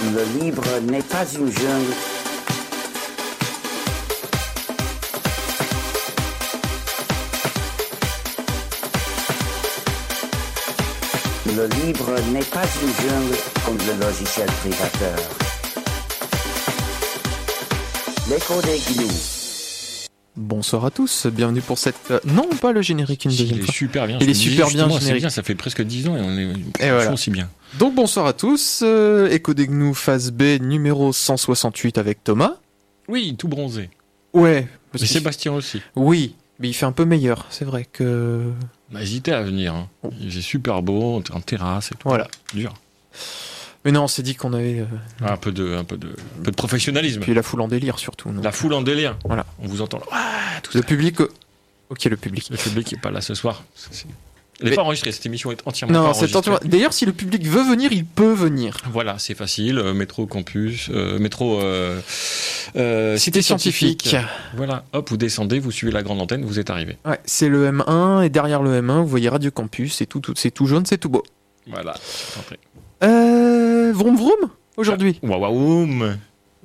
Le libre n'est pas une jungle. Le libre n'est pas une jungle comme le logiciel privateur. L'écho des gnous. Bonsoir à tous, bienvenue pour cette... euh, Non, pas le générique une Il deuxième est fois. super bien. Il est super bien, c'est bien, ça fait presque 10 ans et on est Et voilà. aussi bien. Donc bonsoir à tous, euh, des Gnous phase B numéro 168 avec Thomas. Oui, tout bronzé. Ouais, Et Sébastien aussi. oui, mais il fait un peu meilleur, c'est vrai que... Bah, Hésitez à venir. Hein. Oh. Il fait super beau, est en terrasse et tout. Voilà. Dur. Mais non, on s'est dit qu'on avait... euh, Ah, un, peu de, un, peu de, un peu de professionnalisme. Puis la foule en délire surtout. La foule en délire. Voilà. On vous entend. Ah, tout Le ça. public... euh, Ok, le public. Le public n'est pas là ce soir. Elle n'est pas enregistrée, cette émission est entièrement Non, pas enregistrée. entièrement- D'ailleurs, si le public veut venir, il peut venir. Voilà, c'est facile. euh, métro campus, euh, métro euh, euh, Cité scientifique. Voilà, hop, vous descendez, vous suivez la grande antenne, vous êtes arrivé. Ouais, c'est le M1 et derrière le M1, vous voyez Radio Campus, c'est tout, tout, c'est tout jaune, c'est tout beau. Voilà, entrez. Euh, vroom vroom aujourd'hui? Waouh, waouh.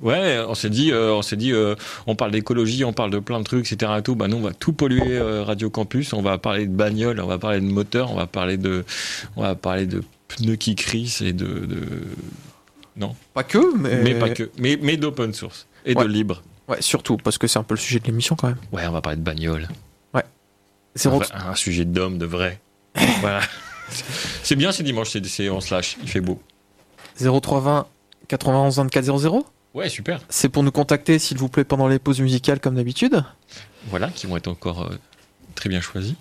Ouais, on s'est dit, euh, on s'est dit, euh, on parle d'écologie, on parle de plein de trucs, etc. Et tout. Bah nous, on va tout polluer euh, Radio Campus. On va parler de bagnole, on va parler de moteur, on va parler de, on va parler de pneus qui crissent et de, de... non, Pas que, mais, mais pas que, mais, mais d'open source et Ouais. de libre. Ouais, surtout parce que c'est un peu le sujet de l'émission quand même. Ouais, on va parler de bagnole. C'est Un, re- vrai- un sujet d'homme, de vrai. voilà. C'est bien, c'est dimanche, c'est, c'est- on se lâche, il fait beau. 0320 91 24 00. Ouais, super. C'est pour nous contacter, s'il vous plaît, pendant les pauses musicales comme d'habitude. Voilà, qui vont être encore euh, très bien choisis.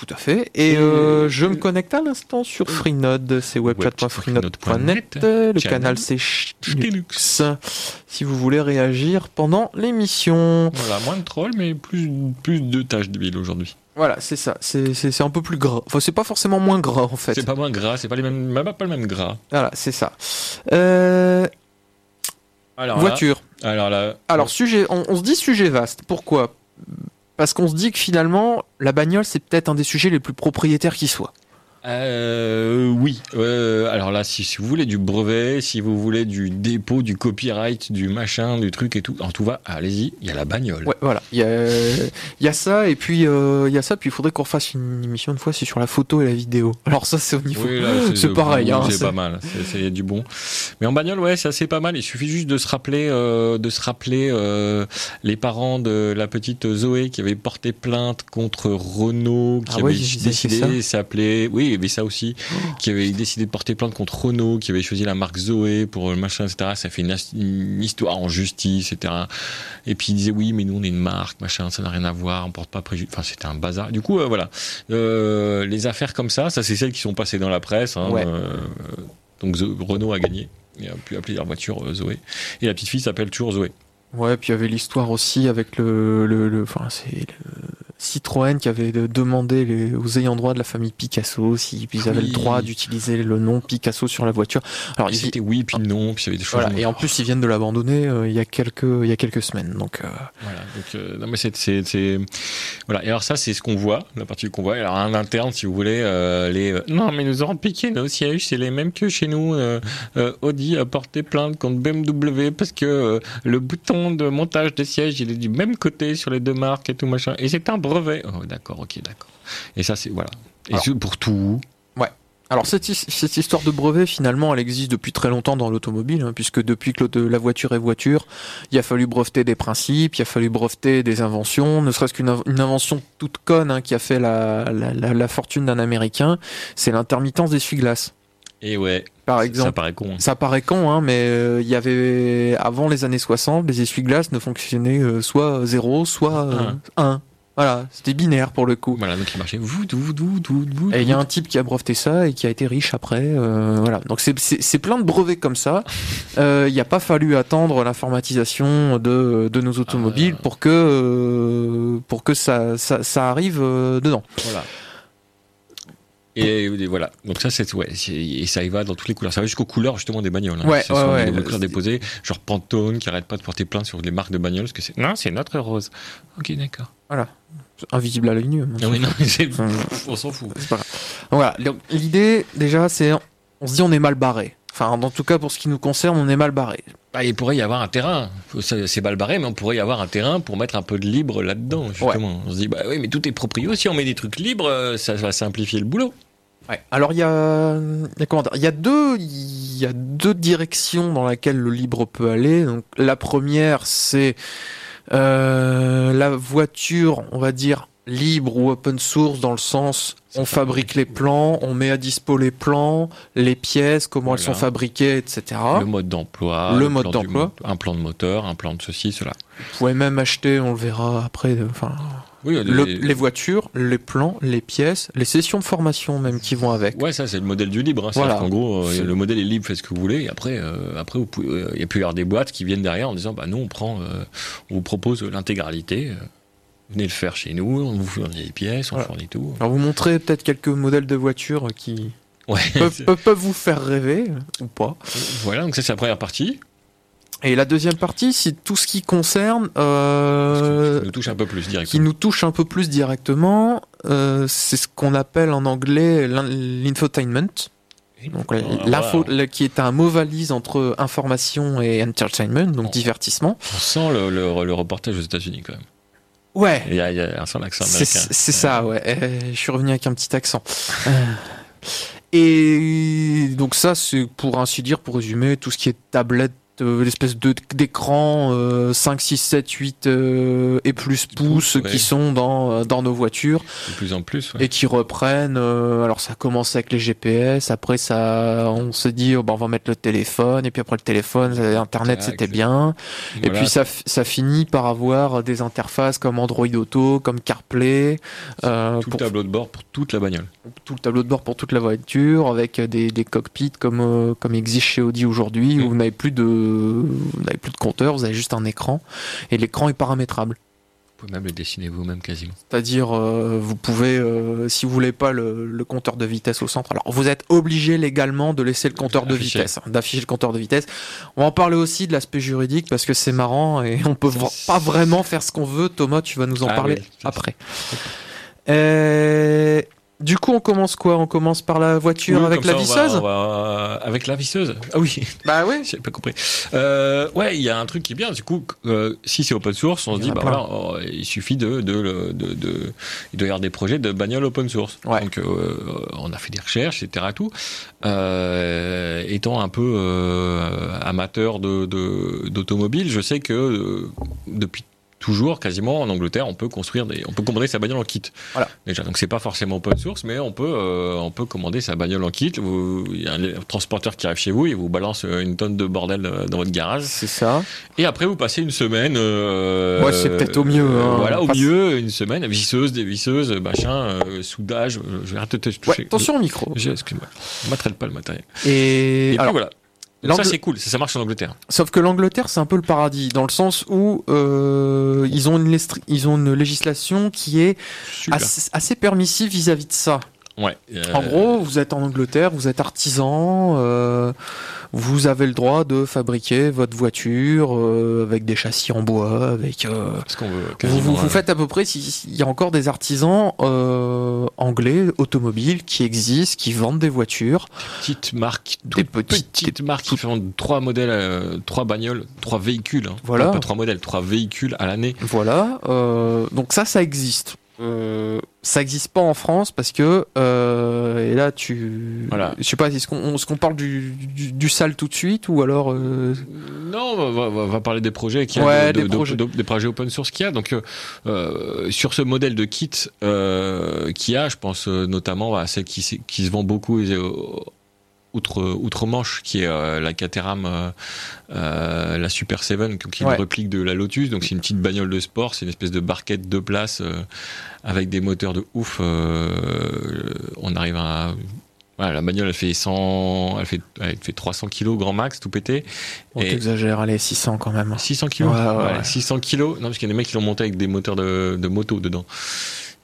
Tout à fait. Et euh, je me connecte à l'instant sur Freenode, c'est web4.freenode.net. Le canal c'est Linux. Linux. Si vous voulez réagir pendant l'émission. Voilà, moins de trolls, mais plus, plus de tâches d'huile aujourd'hui. Voilà, c'est ça. C'est un peu plus gras. Enfin, c'est pas forcément moins gras en fait. C'est pas moins gras, c'est pas, les mêmes, même pas le même gras. Voilà, c'est ça. Euh, Alors voiture. Là, alors là. Alors, sujet, on, on se dit sujet vaste. Pourquoi? Parce qu'on se dit que finalement, la bagnole, c'est peut-être un des sujets les plus propriétaires qui soit. Euh, oui. Euh, alors là, si, si vous voulez du brevet, si vous voulez du dépôt, du copyright, du machin, du truc et tout, en tout va, allez-y, il y a la bagnole. Ouais, voilà. Il y a, y a ça, et puis euh, il y a ça, puis il faudrait qu'on fasse une émission une fois, c'est sur la photo et la vidéo. Alors, ça, c'est au niveau. Oui, c'est pareil, hein, c'est c'est- pas mal, c'est- c'est du bon. Mais en bagnole, ouais, c'est assez pas mal. Il suffit juste de se rappeler, euh, de se rappeler euh, les parents de la petite Zoé qui avait porté plainte contre Renault, qui Ah ouais, avait ça décidé s'appeler, oui, il y avait ça aussi, qui avait décidé de porter plainte contre Renault, qui avait choisi la marque Zoé pour le machin, etc. Ça fait une, histoire en justice, etc. Et puis il disait oui, mais nous on est une marque, machin, ça n'a rien à voir, on porte pas préjudice. Enfin, c'était un bazar. Du coup, euh, voilà. Euh, les affaires comme ça, ça c'est celles qui sont passées dans la presse. hein, Ouais. euh, donc Renault a gagné. Il a pu appeler leur voiture euh, Zoé. Et la petite fille s'appelle toujours Zoé. Ouais, puis il y avait l'histoire aussi avec le. le, le- enfin, c'est le Citroën qui avait de- demandé les- aux ayants droit de la famille Picasso s'ils ils avaient Oui. le droit d'utiliser le nom Picasso sur la voiture. Alors, ils- C'était oui, puis non, puis il y avait des choses. voilà, et en plus, ils viennent de l'abandonner euh, il y a quelques il y a quelques semaines. Donc, euh, Voilà, donc euh, non mais c'est voilà. Et alors ça c'est ce qu'on voit, la partie qu'on voit. Alors en interne, si vous voulez, les non mais nous aurons piqué nos sièges, c'est les mêmes que chez nous. Audi a porté plainte contre BMW parce que le bouton de montage des sièges il est du même côté sur les deux marques et tout machin. Et c'est un brevet. Oh d'accord, ok, d'accord. Et ça c'est voilà. Et Alors. pour tout. Alors cette, cette histoire de brevet, finalement, elle existe depuis très longtemps dans l'automobile, hein, puisque depuis que la voiture est voiture, il a fallu breveter des principes, il a fallu breveter des inventions, ne serait-ce qu'une inv- une invention toute conne hein, qui a fait la, la, la- la fortune d'un Américain, c'est l'intermittence d'essuie-glace. Et ouais. Par Ça exemple, paraît con. hein. ça paraît con, hein, mais euh, il y avait avant les années 60, les essuie-glaces ne fonctionnaient euh, soit 0, soit 1. Voilà, c'était binaire pour le coup. Voilà, donc il marchait. Et il y a un type qui a breveté ça et qui a été riche après. euh, voilà. Donc c'est- plein de brevets comme ça. Euh, Il n'y a pas fallu attendre l'informatisation de, de nos automobiles Ah. pour que euh, pour que ça, ça, ça arrive dedans. Voilà. Et, et voilà. Donc ça, c'est ouais, et ça y va dans toutes les couleurs. Ça va jusqu'aux couleurs justement des bagnoles. hein. Ouais, ouais, ouais. des couleurs déposées, genre Pantone qui arrête pas de porter plainte sur les marques de bagnoles parce que c'est non, c'est notre rose. Ok, d'accord. Invisible à l'œil nu. hein. Ah non, mais Enfin, on s'en fout. pas Voilà. L'idée déjà, c'est on se dit on est mal barré. Enfin, en tout cas, pour ce qui nous concerne, on est mal barré. Bah, il pourrait y avoir un terrain. C'est mal barré, mais on pourrait y avoir un terrain pour mettre un peu de libre là-dedans, justement. On se dit, bah oui, mais tout est proprio. Si on met des trucs libres, euh, ça va simplifier le boulot. Ouais. Alors il y a, il y a comment dire, il y a deux, il y a deux directions dans lesquelles le libre peut aller. Donc la première, c'est la voiture, on va dire libre ou open source dans le sens on fabrique les plans, on met à dispo les plans, les pièces, comment elles sont fabriquées, etc. Le mode d'emploi, Le mode plan du d'emploi. un plan de moteur, un plan de ceci, cela. Vous pouvez même acheter, on le verra après, euh, enfin Oui, des- le- les voitures, les plans, les pièces, les sessions de formation même qui vont avec. Ouais, ça c'est le modèle du libre. Hein. Voilà. qu'en gros, euh, le modèle est libre, faites ce que vous voulez. Et après, euh, après, euh, il y a pu y avoir des boîtes qui viennent derrière en disant, bah nous on prend, euh, on vous propose l'intégralité. euh, venez le faire chez nous, on vous fournit les pièces, on Voilà. fournit tout. Alors vous montrer peut-être quelques modèles de voitures qui Ouais. peuvent, peuvent- peuvent vous faire rêver euh, ou pas. voilà, donc ça c'est la première partie. Et la deuxième partie, c'est tout ce qui concerne, euh, Ça nous touche un peu plus qui directement. nous touche un peu plus directement. euh, c'est ce qu'on appelle en anglais l'in- l'infotainment. Donc Ah, l'info, qui est un mot valise entre information et entertainment, donc divertissement. On sent le, le- le reportage aux États-Unis quand même. Ouais, Il y a, il y a un sent l'accent c'est américain. c'est ça, ouais. Euh, je suis revenu avec un petit accent. Euh, Et donc ça, c'est pour ainsi dire, pour résumer, tout ce qui est tablette, euh, l'espèce de d'écran euh, 5, 6, 7, 8 euh, et plus pouces ouais. qui sont dans, euh, dans nos voitures De plus en plus. ouais. et qui reprennent. euh, alors ça commence avec les GPS, après ça, on se dit oh, ben, on va mettre le téléphone et puis après le téléphone, Internet Tac, c'était bien. Et puis ça, ça finit par avoir des interfaces comme Android Auto, comme CarPlay, euh, tout pour le tableau de bord pour toute la bagnole. tout le tableau de bord pour toute la voiture, avec des, des cockpits comme euh, comme existe chez Audi aujourd'hui, Mm. où vous n'avez plus de vous n'avez plus de compteur, vous avez juste un écran et l'écran est paramétrable. Vous pouvez même le dessiner vous-même quasiment. C'est-à-dire, euh, vous pouvez, euh, si vous voulez pas le, le compteur de vitesse au centre, alors vous êtes obligé légalement de laisser le compteur de Afficher. vitesse, hein, d'afficher le compteur de vitesse. On va en parler aussi de l'aspect juridique parce que c'est marrant et on peut pas vraiment faire ce qu'on veut. Thomas, tu vas nous en Ah parler oui, après. Euh, du coup, on commence quoi? On commence par la voiture Oui, avec la ça, on visseuse? va- on va- Avec la visseuse Ah oui, Bah oui. j'ai pas compris. Euh, ouais, il y a un truc qui est bien. Du coup, euh, si c'est open source, on Il se dit, bah plein. voilà, oh, il suffit de, de, de, de, de- il doit y avoir des projets de bagnole open source. Ouais. Donc, euh, on a fait des recherches, etc. Tout. Euh, étant un peu euh, amateur de, d'automobile, je sais que euh, depuis toujours, quasiment en Angleterre, on peut construire des, on peut commander sa bagnole en kit. Voilà. Déjà, donc c'est pas forcément open source, mais on peut, euh, on peut commander sa bagnole en kit. Vous- Il y a un transporteur qui arrive chez vous, il vous balance euh, une tonne de bordel euh, dans votre garage. C'est ça. Et après, vous passez une semaine. Euh, Ouais, c'est peut-être au mieux, hein. voilà, au mieux, une semaine, visseuse, des visseuses, machin, euh, soudage. euh, Je vais arrêter de Ouais, toucher. attention au micro. Excuse-moi. Ne traite pas le matériel. Et, Et, puis alors, voilà. Donc ça, c'est cool. Ça, ça marche en Angleterre. Sauf que l'Angleterre, c'est un peu le paradis, dans le sens où euh, ils, ont une ils ont une législation qui est assez permissive vis-à-vis de ça. Ouais. euh, En gros, vous êtes en Angleterre, vous êtes artisan, euh, vous avez le droit de fabriquer votre voiture euh, avec des châssis en bois, avec... ce qu'on veut. vous, quasiment, vous, vous faites à peu près, si- si- il y a encore des artisans anglais, automobiles, qui existent, qui vendent des voitures, petites marques, des petites... petites marques qui font trois modèles, trois bagnoles, trois véhicules. hein. Voilà. Pas, pas trois modèles, trois véhicules à l'année. Voilà, donc ça, ça existe. Euh, ça existe pas en France parce que euh, et là tu Voilà. je sais pas est-ce qu'on est-ce qu'on parle du, du, du sale tout de suite ou alors euh, Non, on va, parler des projets a, Ouais, de- des de- projets. de- des projets open source qu'il y a. Donc, sur ce modèle de kit qu'il y a, je pense notamment à celle qui, qui se vend beaucoup euh, outre outre-Manche, qui est euh, la Caterham, euh, euh, la Super 7, qui est Ouais. une réplique de la Lotus. Donc, c'est une petite bagnole de sport, c'est une espèce de barquette de place euh, avec des moteurs de ouf. euh, on arrive à voilà, la bagnole, elle fait 100, elle fait, elle fait 300 kilos grand max, tout pété. on Et- t'exagère allez 600 quand même 600 kilos Ouais, ouais, Ouais, ouais. 600 kilos Non, parce qu'il y a des mecs qui l'ont monté avec des moteurs de, de moto dedans.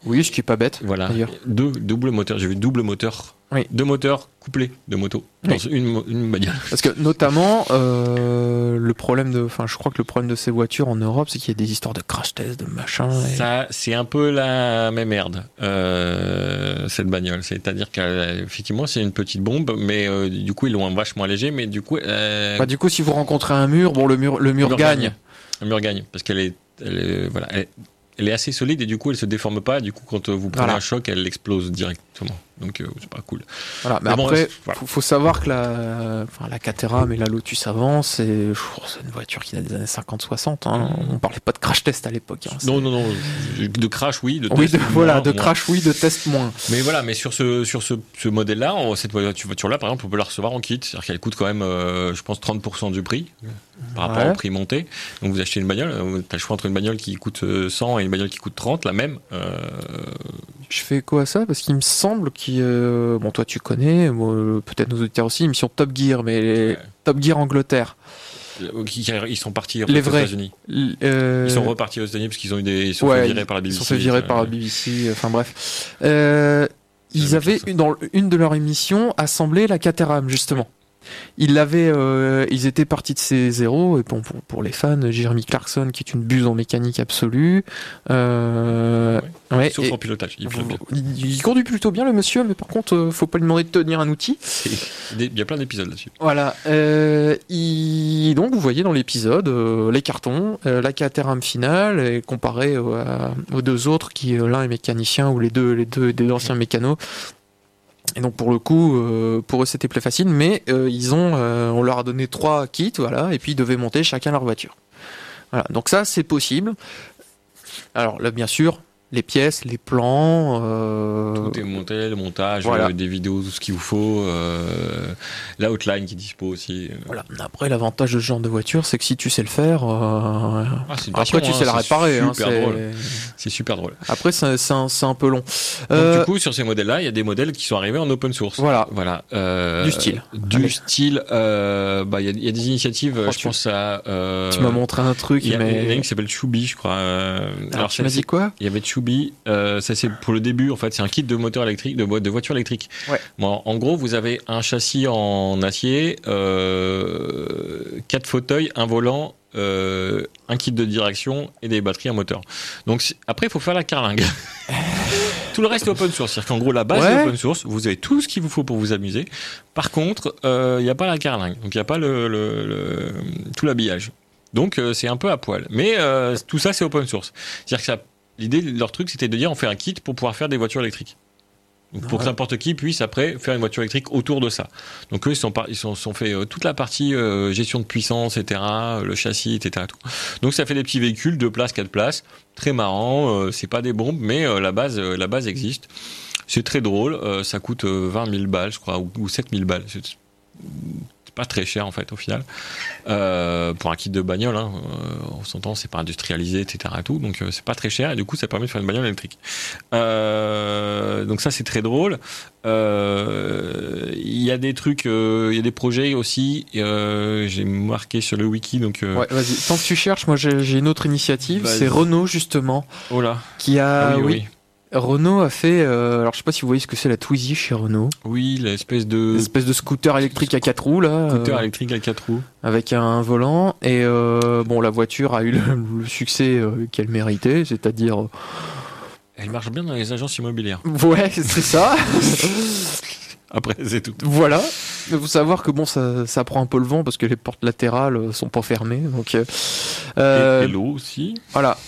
Oui, ce qui est pas bête. Voilà. Deux double moteur. J'ai vu double moteur. Oui. Deux moteurs couplés de moto dans une, une bagnole. Parce que notamment euh, le problème de, enfin, je crois que le problème de ces voitures en Europe, c'est qu'il y a des histoires de crash test, de machin. et- Ça, c'est un peu la même merde, euh, cette bagnole. C'est-à-dire qu'effectivement, c'est une petite bombe, mais euh, du coup, ils l'ont vachement allégé, mais du coup, euh, Bah, du coup, si vous rencontrez un mur, bon, le mur, le mur, gagne. Le mur gagne, parce qu'elle est, elle est- voilà, elle, elle est assez solide et du coup, elle se déforme pas. Du coup, quand euh, vous prenez Voilà. un choc, elle explose directement. Donc, euh, c'est pas cool. Voilà. Mais Mais bon, après, voilà. faut, faut savoir que la, enfin, la Caterham et la Lotus Avant, c'est, c'est une voiture qui date des années 50-60. Hein. On parlait pas de crash test à l'époque. hein. Non, non, non. De crash, oui. De Oui, test, de, voilà, moins, de moins. crash, oui, de test moins. Mais voilà, mais sur ce, sur ce, ce modèle-là, cette voiture-là, par exemple, on peut la recevoir en kit. C'est-à-dire qu'elle coûte quand même, euh, je pense, 30% du prix par rapport Ouais. au prix monté. Donc vous achetez une bagnole, euh, t'as le choix entre une bagnole qui coûte euh, 100 et une bagnole qui coûte 30, la même. Euh, Je fais quoi à ça? Parce qu'il me semble qu'il. euh, bon, toi, tu connais, euh, peut-être nos auditeurs aussi, émission Top Gear, mais Ouais. Top Gear Angleterre. ils sont partis en Les fait, aux vrais. États-Unis. Euh, Ils sont repartis aux États-Unis parce qu'ils ont eu des, ils sont ouais, fait virer par la Ils BBC. sont fait virer par la BBC, enfin bref. Euh, ils avaient, dans une de leurs émissions, assemblé la Caterham, justement. Ils l'avaient, euh, ils étaient partis de ces zéros, et pour, pour les fans, Jeremy Clarkson, qui est une buse en mécanique absolue. Euh, ouais, Sauf en pilotage. Il pilote bien. il, il conduit plutôt bien le monsieur, mais par contre, euh, faut pas lui demander de tenir un outil. Il y a plein d'épisodes là-dessus. Voilà. Euh, il- Donc, vous voyez dans l'épisode les cartons, la Caterham finale, et comparé aux deux autres, qui l'un est mécanicien ou les deux, les deux des anciens mécanos. Et donc pour le coup, euh, pour eux c'était plus facile, mais euh, ils ont, euh, on leur a donné trois kits, voilà, et puis ils devaient monter chacun leur voiture. Voilà. Donc ça c'est possible. Alors là bien sûr, les pièces, les plans. euh, Tout est monté, le montage, voilà. euh, des vidéos, tout ce qu'il vous faut, euh, l'outline qui dispo aussi. Voilà. Après, l'avantage de ce genre de voiture, c'est que si tu sais le faire, euh, Ah, après tu hein, sais la c'est réparer. hein, super c'est- super drôle. Après, c'est un, peu long. Donc, du coup, sur ces modèles-là, il y a des modèles qui sont arrivés en open source. Voilà. Voilà. Du style. Du Allez. style. bah, il y, a- il y a des initiatives. Oh, je tu- pense à. tu m'as montré un truc, Il y, a, il y en a mais une qui s'appelle Choubi, je crois. euh, alors, tu m'as dit quoi? Il y avait Choubi, euh, ça c'est pour le début en fait, c'est un kit de moteur électrique, de, de voiture électrique. Ouais. Bon, en gros, vous avez un châssis en acier, euh, quatre fauteuils, un volant, euh, un kit de direction et des batteries, un moteur. Donc après, il faut faire la carlingue. Tout le reste est open source, c'est-à-dire qu'en gros la base Ouais. est open source, vous avez tout ce qu'il vous faut pour vous amuser. Par contre, euh, il n'y a pas la carlingue, donc il n'y a pas le, le- le- tout l'habillage. Donc euh, c'est un peu à poil. Mais euh, tout ça c'est open source. C'est-à-dire que ça, l'idée, leur truc c'était de dire on fait un kit pour pouvoir faire des voitures électriques. Donc, pour que n'importe qui puisse après faire une voiture électrique autour de ça. Donc eux ils sont par- ils sont, sont fait euh, toute la partie euh, gestion de puissance, etc. Le châssis, etc. Tout. Donc ça fait des petits véhicules, deux places, quatre places, très marrant. euh, c'est pas des bombes, mais euh, la base, euh, la base existe. C'est très drôle. euh, ça coûte euh, 20 000 balles, je crois, ou, ou 7 000 balles. C'est pas très cher en fait au final Euh, pour un kit de bagnole. Hein, euh, on s'entend, c'est pas industrialisé, etc. Et tout, donc euh, c'est pas très cher et du coup ça permet de faire une bagnole électrique. Donc ça c'est très drôle. Il y a des trucs, il y a des projets aussi. J'ai marqué sur le wiki donc. Ouais, vas-y. Tant que tu cherches, moi j'ai une autre initiative. C'est Renault justement Oh là. qui a. Ah oui, oui, oui. Renault a fait. euh, alors je sais pas si vous voyez ce que c'est la Twizy chez Renault. Oui, l'espèce de Une espèce de scooter électrique à quatre roues là. scooter euh, électrique à quatre roues. avec un volant et euh, bon la voiture a eu le, le succès qu'elle méritait c'est-à-dire Elle marche bien dans les agences immobilières. ouais c'est ça Après, c'est tout. voilà il faut savoir que bon ça, ça prend un peu le vent parce que les portes latérales sont pas fermées donc euh, Et, et l'eau aussi. voilà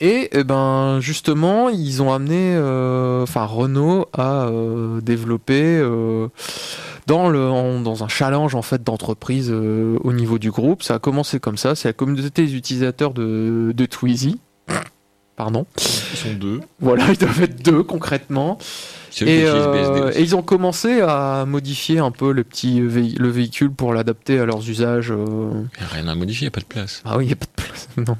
et eh ben justement ils ont amené euh, enfin Renault a euh, développé euh, dans le en- dans un challenge en fait d'entreprise euh, au niveau du groupe ça a commencé comme ça c'est la communauté des utilisateurs de de Twizy pardon Ils sont deux. Voilà, ils doivent être deux concrètement. Et, euh, et ils ont commencé à modifier un peu le petit vé- le véhicule pour l'adapter à leurs usages. euh. Il y a rien à modifier, il n'y a pas de place. Ah oui, il n'y a pas de place. Non.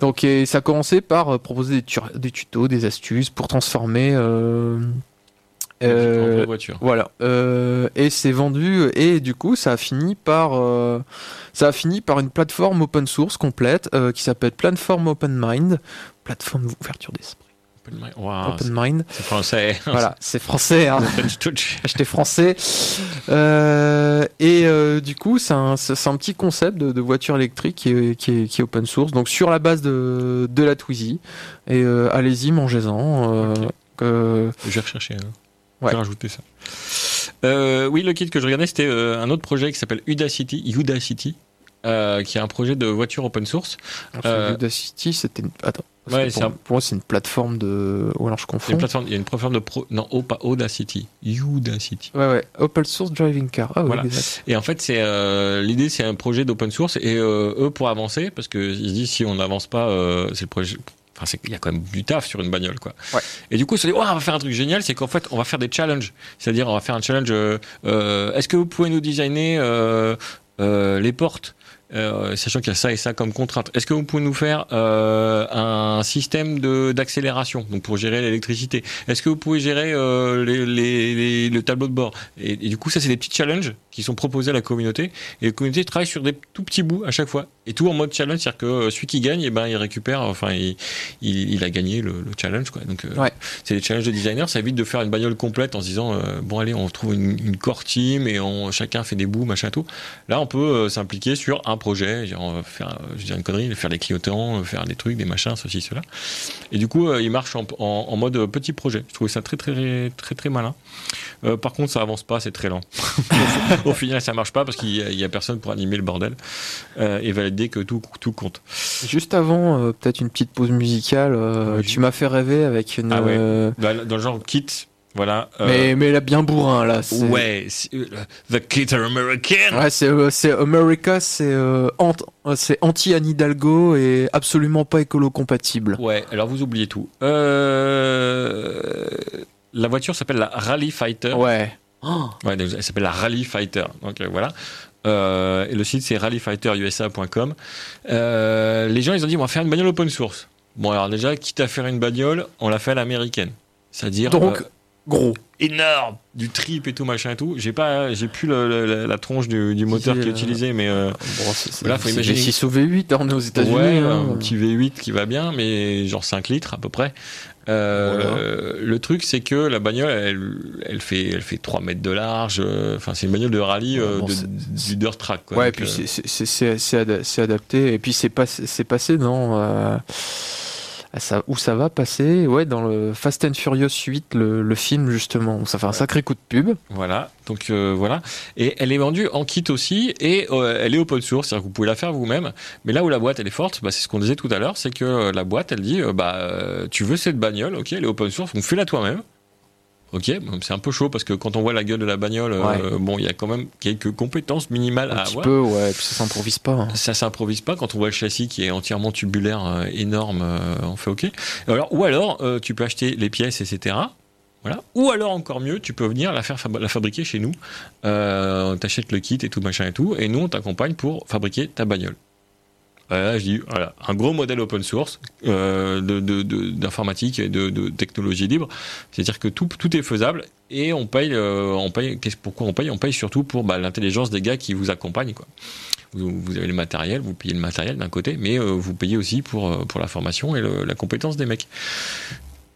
Donc et ça a commencé par euh, proposer des, tu- des tutos, des astuces pour transformer. euh, en euh, voiture. voilà. Euh, et c'est vendu et du coup ça a fini par euh, ça a fini par une plateforme open source complète qui s'appelle Platform Open Mind, plateforme d'ouverture d'esprit. Open Mind. Wow, Open Mind. c'est français. Voilà, c'est français. Hein. Acheter français. Euh, et euh, du coup, c'est un, c'est c'est un petit concept de, de voiture électrique qui est, qui, est, qui est open source, donc sur la base de, de la Twizy. Et euh, allez-y, mangez-en. Euh, Je vais rechercher. hein. Ouais. Je vais rajouter ça. Oui, le kit que je regardais, c'était un autre projet qui s'appelle Udacity, Udacity qui est un projet de voiture open source. Udacity, c'était une... Attends. Ouais, pour, un- pour moi, c'est une plateforme de. Ou alors je Il y a confonds. une plateforme, il y a une plateforme de pro, non, oh, pas Audacity, Udacity. Ouais, ouais. Open source driving car. Ah, oui, Voilà. exact. Et en fait, c'est euh, l'idée, c'est un projet d'open source et euh, eux pour avancer, parce que ils se disent si on n'avance pas, euh, c'est le projet. Enfin, il y a quand même du taf sur une bagnole, quoi. Ouais. Et du coup, ils se dit, oh, on va faire un truc génial, c'est qu'en fait, on va faire des challenges. C'est-à-dire, on va faire un challenge. Est-ce que vous pouvez nous designer les portes euh, sachant qu'il y a ça et ça comme contrainte. Est-ce que vous pouvez nous faire euh, un système d'accélération, donc pour gérer l'électricité? Est-ce que vous pouvez gérer euh, les, les- les- le tableau de bord? Et, et du coup, ça, c'est des petits challenges qui sont proposés à la communauté. Et la communauté travaille sur des tout petits bouts à chaque fois. Et tout en mode challenge, c'est-à-dire que euh, celui qui gagne, eh ben, il récupère, enfin, il, il, il a gagné le, le challenge. Quoi. Donc, euh, c'est des challenges de designer. Ça évite de faire une bagnole complète en se disant, euh, bon, allez, on trouve une, une core team et on, chacun fait des bouts, machin, tout. Là, on peut euh, s'impliquer sur un projet, genre, faire, je veux dire une connerie, faire des clignotants, faire des trucs, des machins, ceci, cela. Et du coup, il marche en, en- en mode petit projet. Je trouvais ça très, très, très, très malin. Euh, par contre, ça avance pas, c'est très lent. Au final, ça marche pas parce qu'il y, a- personne pour animer le bordel euh, et valider que tout, tout compte. Juste avant, euh, peut-être une petite pause musicale. euh, Oui. tu m'as fait rêver avec une. Ah ouais. euh, Dans, dans le genre kit, voilà. euh, mais, mais là, bien bourrin, là. ouais, the kit are American. Ouais, c'est euh, c'est America, c'est euh, ant- c'est anti-Anne Hidalgo et absolument pas écolo-compatible. Ouais, alors vous oubliez tout. La voiture s'appelle la Rally Fighter. Ouais. Oh, Ouais, donc, elle s'appelle la Rally Fighter. Donc euh, voilà. Euh, et le site c'est rallyfighterusa.com. Euh, les gens ils ont dit on va faire une bagnole open source. Bon alors déjà quitte à faire une bagnole, on l'a fait à l'américaine. C'est-à-dire Donc, gros. énorme, du trip et tout machin et tout. J'ai pas, j'ai plus le- le- la, la tronche du, du moteur qui est utilisé, mais Bon, Voilà, faut imaginer- V6 ou V8, on est aux États-Unis. ouais, hein. un petit V8 qui va bien, mais genre 5 litres à peu près. Euh, Le truc, c'est que la bagnole, elle, elle fait, elle fait 3 mètres de large. euh, Enfin, c'est une bagnole de rallye euh, Bon, de- du dirt track. Quoi. Ouais, et puis euh, c'est- c'est- c'est c'est- c'est ada- c'est adapté. Et puis c'est pas- c'est passé dans. Ça, où ça va passer? Ouais, dans le Fast and Furious 8, le, le film justement. où Ça fait un sacré coup de pub. Voilà, donc euh, voilà. Et elle est vendue en kit aussi, et euh, elle est open source, c'est-à-dire que vous pouvez la faire vous-même. Mais là où la boîte elle est forte, bah, c'est ce qu'on disait tout à l'heure, c'est que euh, la boîte elle dit, bah tu veux cette bagnole, ok, elle est open source, donc fais-la toi-même. Ok, c'est un peu chaud parce que quand on voit la gueule de la bagnole, euh, bon, il y a quand même quelques compétences minimales Un à petit avoir. peu, ouais. Puis ça s'improvise pas. hein. Ça s'improvise pas quand on voit le châssis qui est entièrement tubulaire, euh, énorme, euh, on fait OK. Alors, ou alors, tu peux acheter les pièces, etc. Voilà. Ou alors, encore mieux, tu peux venir la faire fab- la fabriquer chez nous. Euh, T'achètes le kit et tout, machin et tout, et nous, on t'accompagne pour fabriquer ta bagnole. Je dis, voilà, un gros modèle open source euh, de- de- d'informatique et de, technologie libre. C'est-à-dire que tout, tout est faisable et on paye, euh, on paye. Pourquoi on paye? On paye surtout pour bah, l'intelligence des gars qui vous accompagnent, quoi. Vous, avez le matériel, vous payez le matériel d'un côté, mais euh, vous payez aussi pour, pour la formation et la compétence des mecs.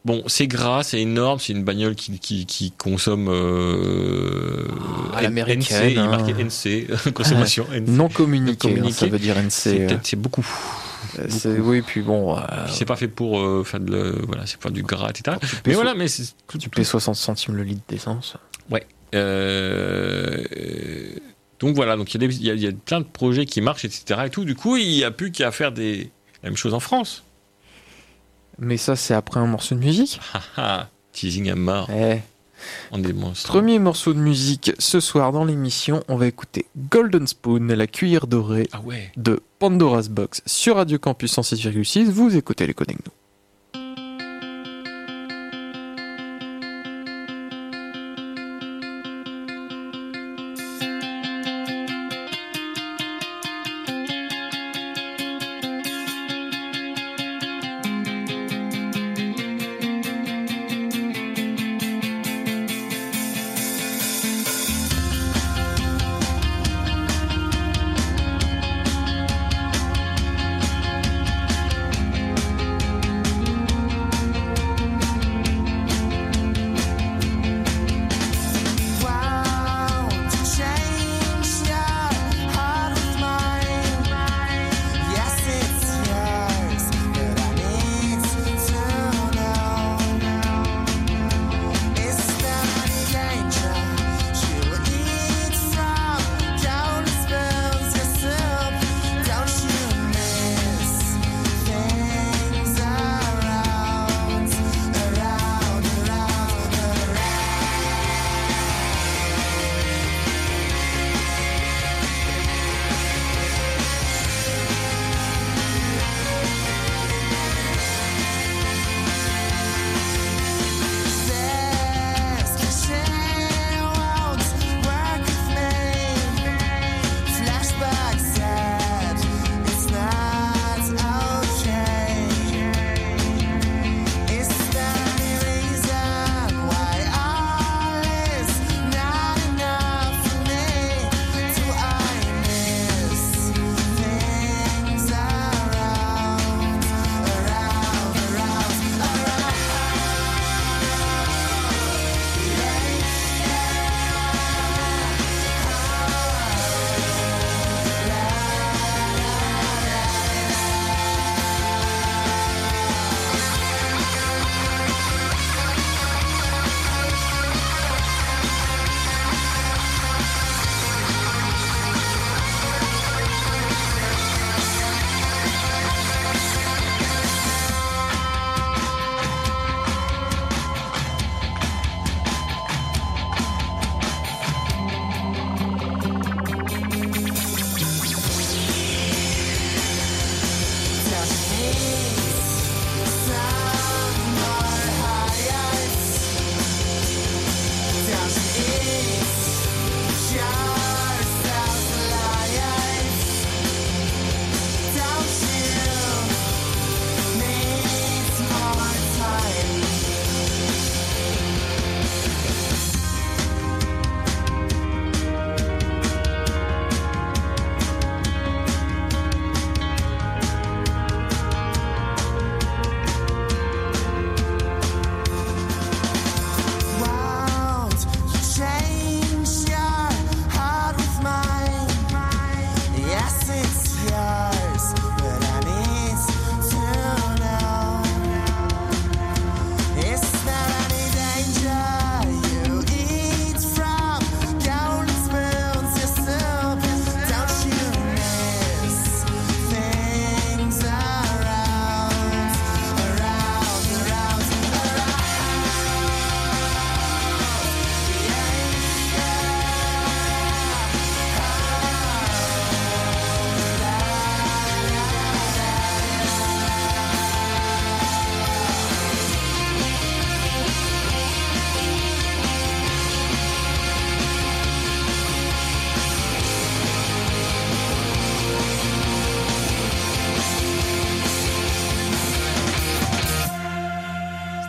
Bon, c'est gras, c'est énorme, c'est une bagnole qui, qui, qui consomme euh, l'américaine, NC, il hein. marqué NC, consommation NC. Non communiqué, Non communiqué. hein, ça veut dire NC. C'est euh, peut-être- c'est beaucoup. euh, c'est- oui, puis bon, euh, Puis C'est pas fait pour euh, faire de le- voilà, c'est pas du gras, etc. tu Mais voilà, mais c'est tu tout- payes 60 centimes le litre d'essence. Euh, euh, donc voilà, donc il y, a des- il y a- il y a plein de projets qui marchent, etc. Et tout. Du coup, il n'y a plus qu'à faire des la même chose en France. Mais ça, c'est après un morceau de musique. Teasing à mort, Eh. on est monstres. Premier morceau de musique ce soir dans l'émission, on va écouter Golden Spoon, la cuillère dorée Ah ouais. de Pandora's Box sur Radio Campus 106,6. Vous écoutez les Connect Nous.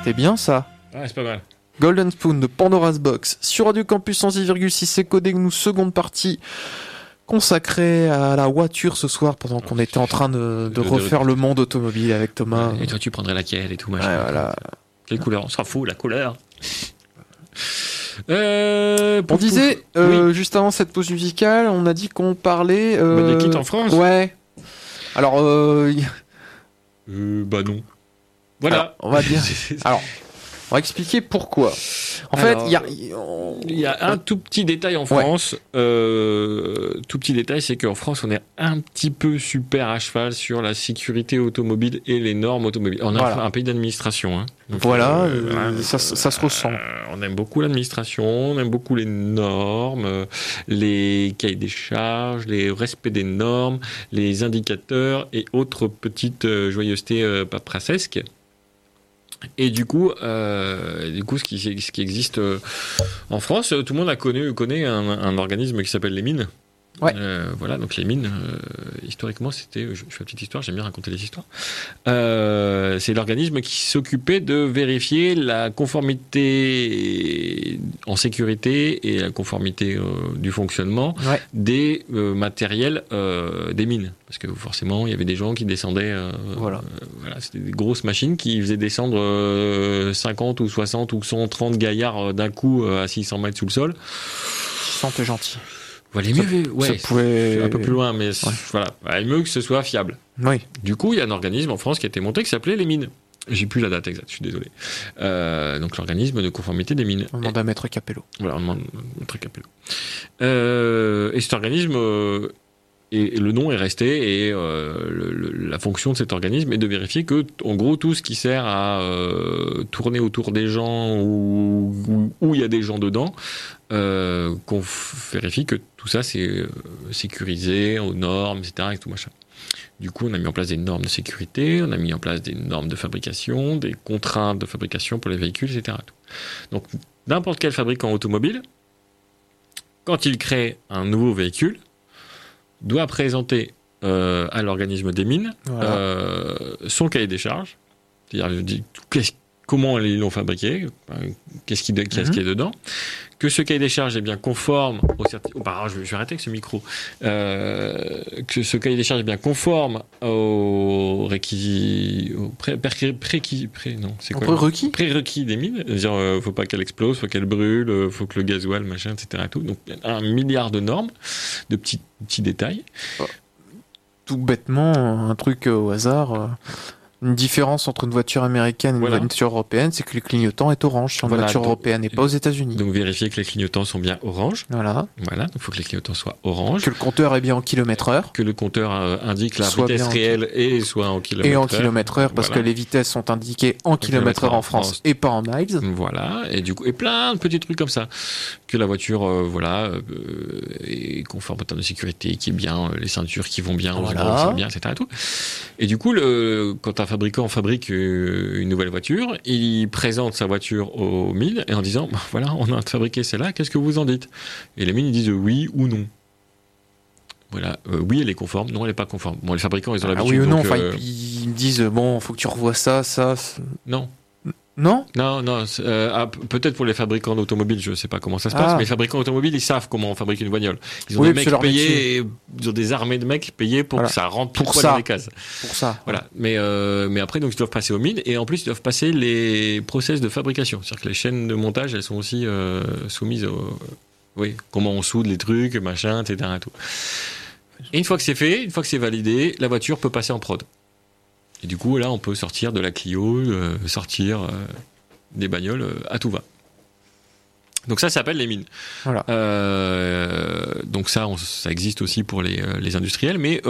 C'est bien ça. Ah, c'est pas mal. Golden Spoon de Pandora's Box sur Radio Campus 106,6 c'est codé nous seconde partie consacrée à la voiture ce soir pendant qu'on était en train de, refaire le monde automobile avec Thomas. Et toi, tu prendrais laquelle et tout, Ouais, machin. voilà. Quelle couleur? On s'en fout, la couleur. Euh, On disait euh, juste avant cette pause musicale, on a dit qu'on parlait euh, Bah, des kits en France Ouais. Alors Euh, bah non. Voilà. Alors, on va dire. Alors, on va expliquer pourquoi. En Alors, fait, il y a, y- on- Il y a un tout petit détail en France. Euh, tout petit détail, c'est qu'en France, on est un petit peu super à cheval sur la sécurité automobile et les normes automobiles. On est Voilà. un pays d'administration. Hein. Voilà, euh, euh, ça, se- ça se ressent. Euh, on aime beaucoup l'administration, on aime beaucoup les normes, les cahiers des charges, les respects des normes, les indicateurs et autres petites joyeusetés paperasesques. Et du coup, euh, du coup, ce qui, existe euh, en France, euh, tout le monde a connaît un organisme qui s'appelle les mines. Ouais. Euh, voilà, donc les mines, euh, historiquement, c'était, je, je fais une petite histoire, j'aime bien raconter des histoires. Euh, c'est l'organisme qui s'occupait de vérifier la conformité en sécurité et la conformité du fonctionnement Ouais. des matériels des mines. Parce que forcément, il y avait des gens qui descendaient. Voilà. voilà, c'était des grosses machines qui faisaient descendre euh, 50 ou 60 ou 130 gaillards d'un coup à 600 mètres sous le sol. Sans t'es gentil. Mieux, ouais, ça pouvait- un peu plus loin, mais Ouais. voilà, Ouais, mieux que ce soit fiable. Oui. Du coup, il y a un organisme en France qui a été monté qui s'appelait les mines. J'ai plus la date exacte, je suis désolé. Euh, donc l'organisme de conformité des mines. On demande à Maître Capello. Voilà, on demande un truc appelé. Euh, et cet organisme, euh, et, le nom est resté, et euh, le- le- la fonction de cet organisme est de vérifier que, en gros, tout ce qui sert à euh, tourner autour des gens ou où il y a des gens dedans, euh, qu'on vérifie que tout ça c'est sécurisé aux normes, etc. Et tout machin. Du coup, on a mis en place des normes de sécurité, on a mis en place des normes de fabrication, des contraintes de fabrication pour les véhicules, etc. Donc, n'importe quel fabricant automobile, quand il crée un nouveau véhicule, doit présenter euh, à l'organisme des mines Voilà. euh, son cahier des charges, c'est-à-dire comment ils l'ont fabriqué, euh, qu'est-ce qui, qu'est-ce Mhm. qui est dedans, que ce cahier des charges est bien conforme au certi- oh, pardon, je, vais- arrêter avec ce micro, Euh, que ce cahier des charges est bien conforme aux réquis, aux pré, pré, non, c'est quoi prérequis? Des mines, c'est-à-dire euh, faut pas qu'elle explose, faut qu'elle brûle, euh, faut que le gasoil, machin, etc. et tout. Donc un milliard de normes, de petits petits détails. Tout bêtement, un truc euh, au hasard. Une différence entre une voiture américaine et Voilà. une voiture européenne, c'est que le clignotant est orange sur une Voilà, voiture donc- européenne et pas aux États-Unis. Donc vérifier que les clignotants sont bien orange. Voilà. Voilà, il faut que les clignotants soient orange. Que le compteur est bien en kilomètre heure. Que le compteur euh, indique la Soit vitesse en réelle et soit en kilomètres. Et en kilomètre heure, parce Voilà. que les vitesses sont indiquées en kilomètre heure en France et pas en miles. Voilà, et du coup, et plein de petits trucs comme ça. Que la voiture, euh, voilà, euh, est conforme en termes de sécurité, qui est bien, les ceintures qui vont bien, Voilà. où c'est bien, etc. Et, tout. et du coup, le, quand un fabricant fabrique euh, une nouvelle voiture, il présente sa voiture aux mines et en disant, bah, voilà, on a fabriqué celle-là, qu'est-ce que vous en dites? Et les mines, disent oui ou non. Voilà, euh, oui, elle est conforme, non, elle n'est pas conforme. Bon, les fabricants, ils ont Ah l'habitude. oui ou non, donc, euh, ils ils me disent, bon, faut que tu revoies ça, ça. non, Non Non, non, euh, ah, peut-être pour les fabricants d'automobiles, je sais pas comment ça se passe, Ah. mais les fabricants automobiles, ils savent comment on fabrique une bagnole. Ils ont Oui, des mecs payés, ils ont des armées de mecs payés pour Voilà. que ça rentre Pour ça ça. dans les cases. Pour ça. Voilà. Mais, euh, mais après, donc, ils doivent passer aux mines, et en plus, ils doivent passer les process de fabrication. C'est-à-dire que les chaînes de montage, elles sont aussi euh, soumises au. Oui, comment on soude les trucs, machin, etc. Et, tout. et une fois que c'est fait, une fois que c'est validé, la voiture peut passer en prod. Et du coup, là, on peut sortir de la Clio, euh, sortir euh, des bagnoles euh, à tout va. Donc ça, ça s'appelle les mines. Voilà. Donc ça, on- ça existe aussi pour les, les industriels, mais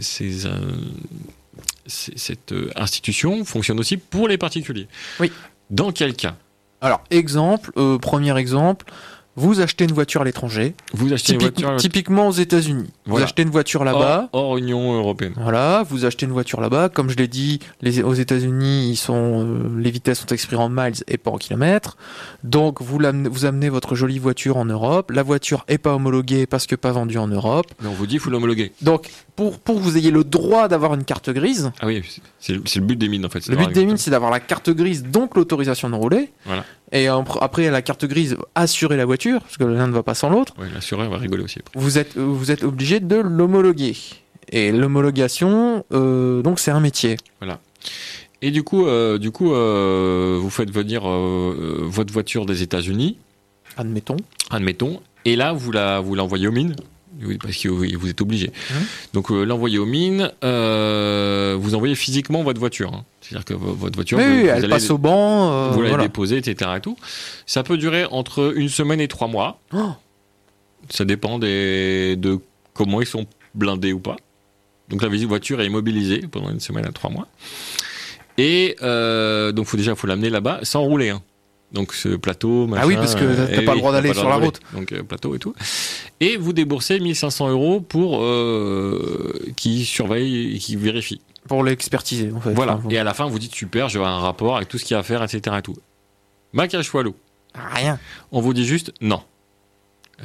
ces, cette institution fonctionne aussi pour les particuliers. Oui. Dans quel cas? Alors, exemple, premier exemple, Vous achetez une voiture à l'étranger, Vous achetez une voiture typiquement aux États-Unis. Vous achetez une voiture là-bas. hors, hors Union européenne. Voilà, vous achetez une voiture là-bas. Comme je l'ai dit, les, aux États-Unis, ils sont, euh, les vitesses sont exprimées en miles et pas en kilomètres. Donc, vous, amenez votre jolie voiture en Europe. La voiture est pas homologuée parce que pas vendue en Europe. Mais on vous dit, il faut l'homologuer. Donc, pour, pour que vous ayez le droit d'avoir une carte grise, Ah oui, c'est le, but des mines en fait. le but des mines, c'est d'avoir la carte grise, donc l'autorisation de rouler. Voilà. Et en- après, la carte grise, assurer la voiture, parce que l'un ne va pas sans l'autre. Ouais, l'assureur va rigoler aussi. après. Vous êtes, vous êtes obligé de l'homologuer. Et l'homologation, euh, donc c'est un métier. Et du coup, euh, du coup, euh, vous faites venir votre voiture des États-Unis, Admettons. admettons, et là vous la vous l'envoyez aux mines. Oui, parce que vous êtes obligé. Hein Donc euh, l'envoyer aux mines, euh, vous envoyez physiquement votre voiture. hein. C'est-à-dire que vo- votre voiture, Oui, vous, oui, vous elle allez- passe au banc. euh, vous voilà. déposée, etc. Et tout. Ça peut durer entre une semaine et trois mois. Oh. Ça dépend des, de comment ils sont blindés ou pas. Donc la voiture est immobilisée pendant une semaine à trois mois. Et donc faut déjà faut l'amener là-bas sans rouler. hein. Donc ce plateau, machin. Ah oui, parce que euh, t'as eh pas le droit d'aller le sur la route. Donc euh, plateau et tout. Et vous déboursez 1500 euros pour euh, qui surveille et qui vérifie. Pour l'expertiser, en fait. Voilà. Enfin, Et à la fin vous dites super, je vais avoir un rapport avec tout ce qu'il y a à faire, etc. Et tout. Maquillage Wallo. Rien. On vous dit juste non.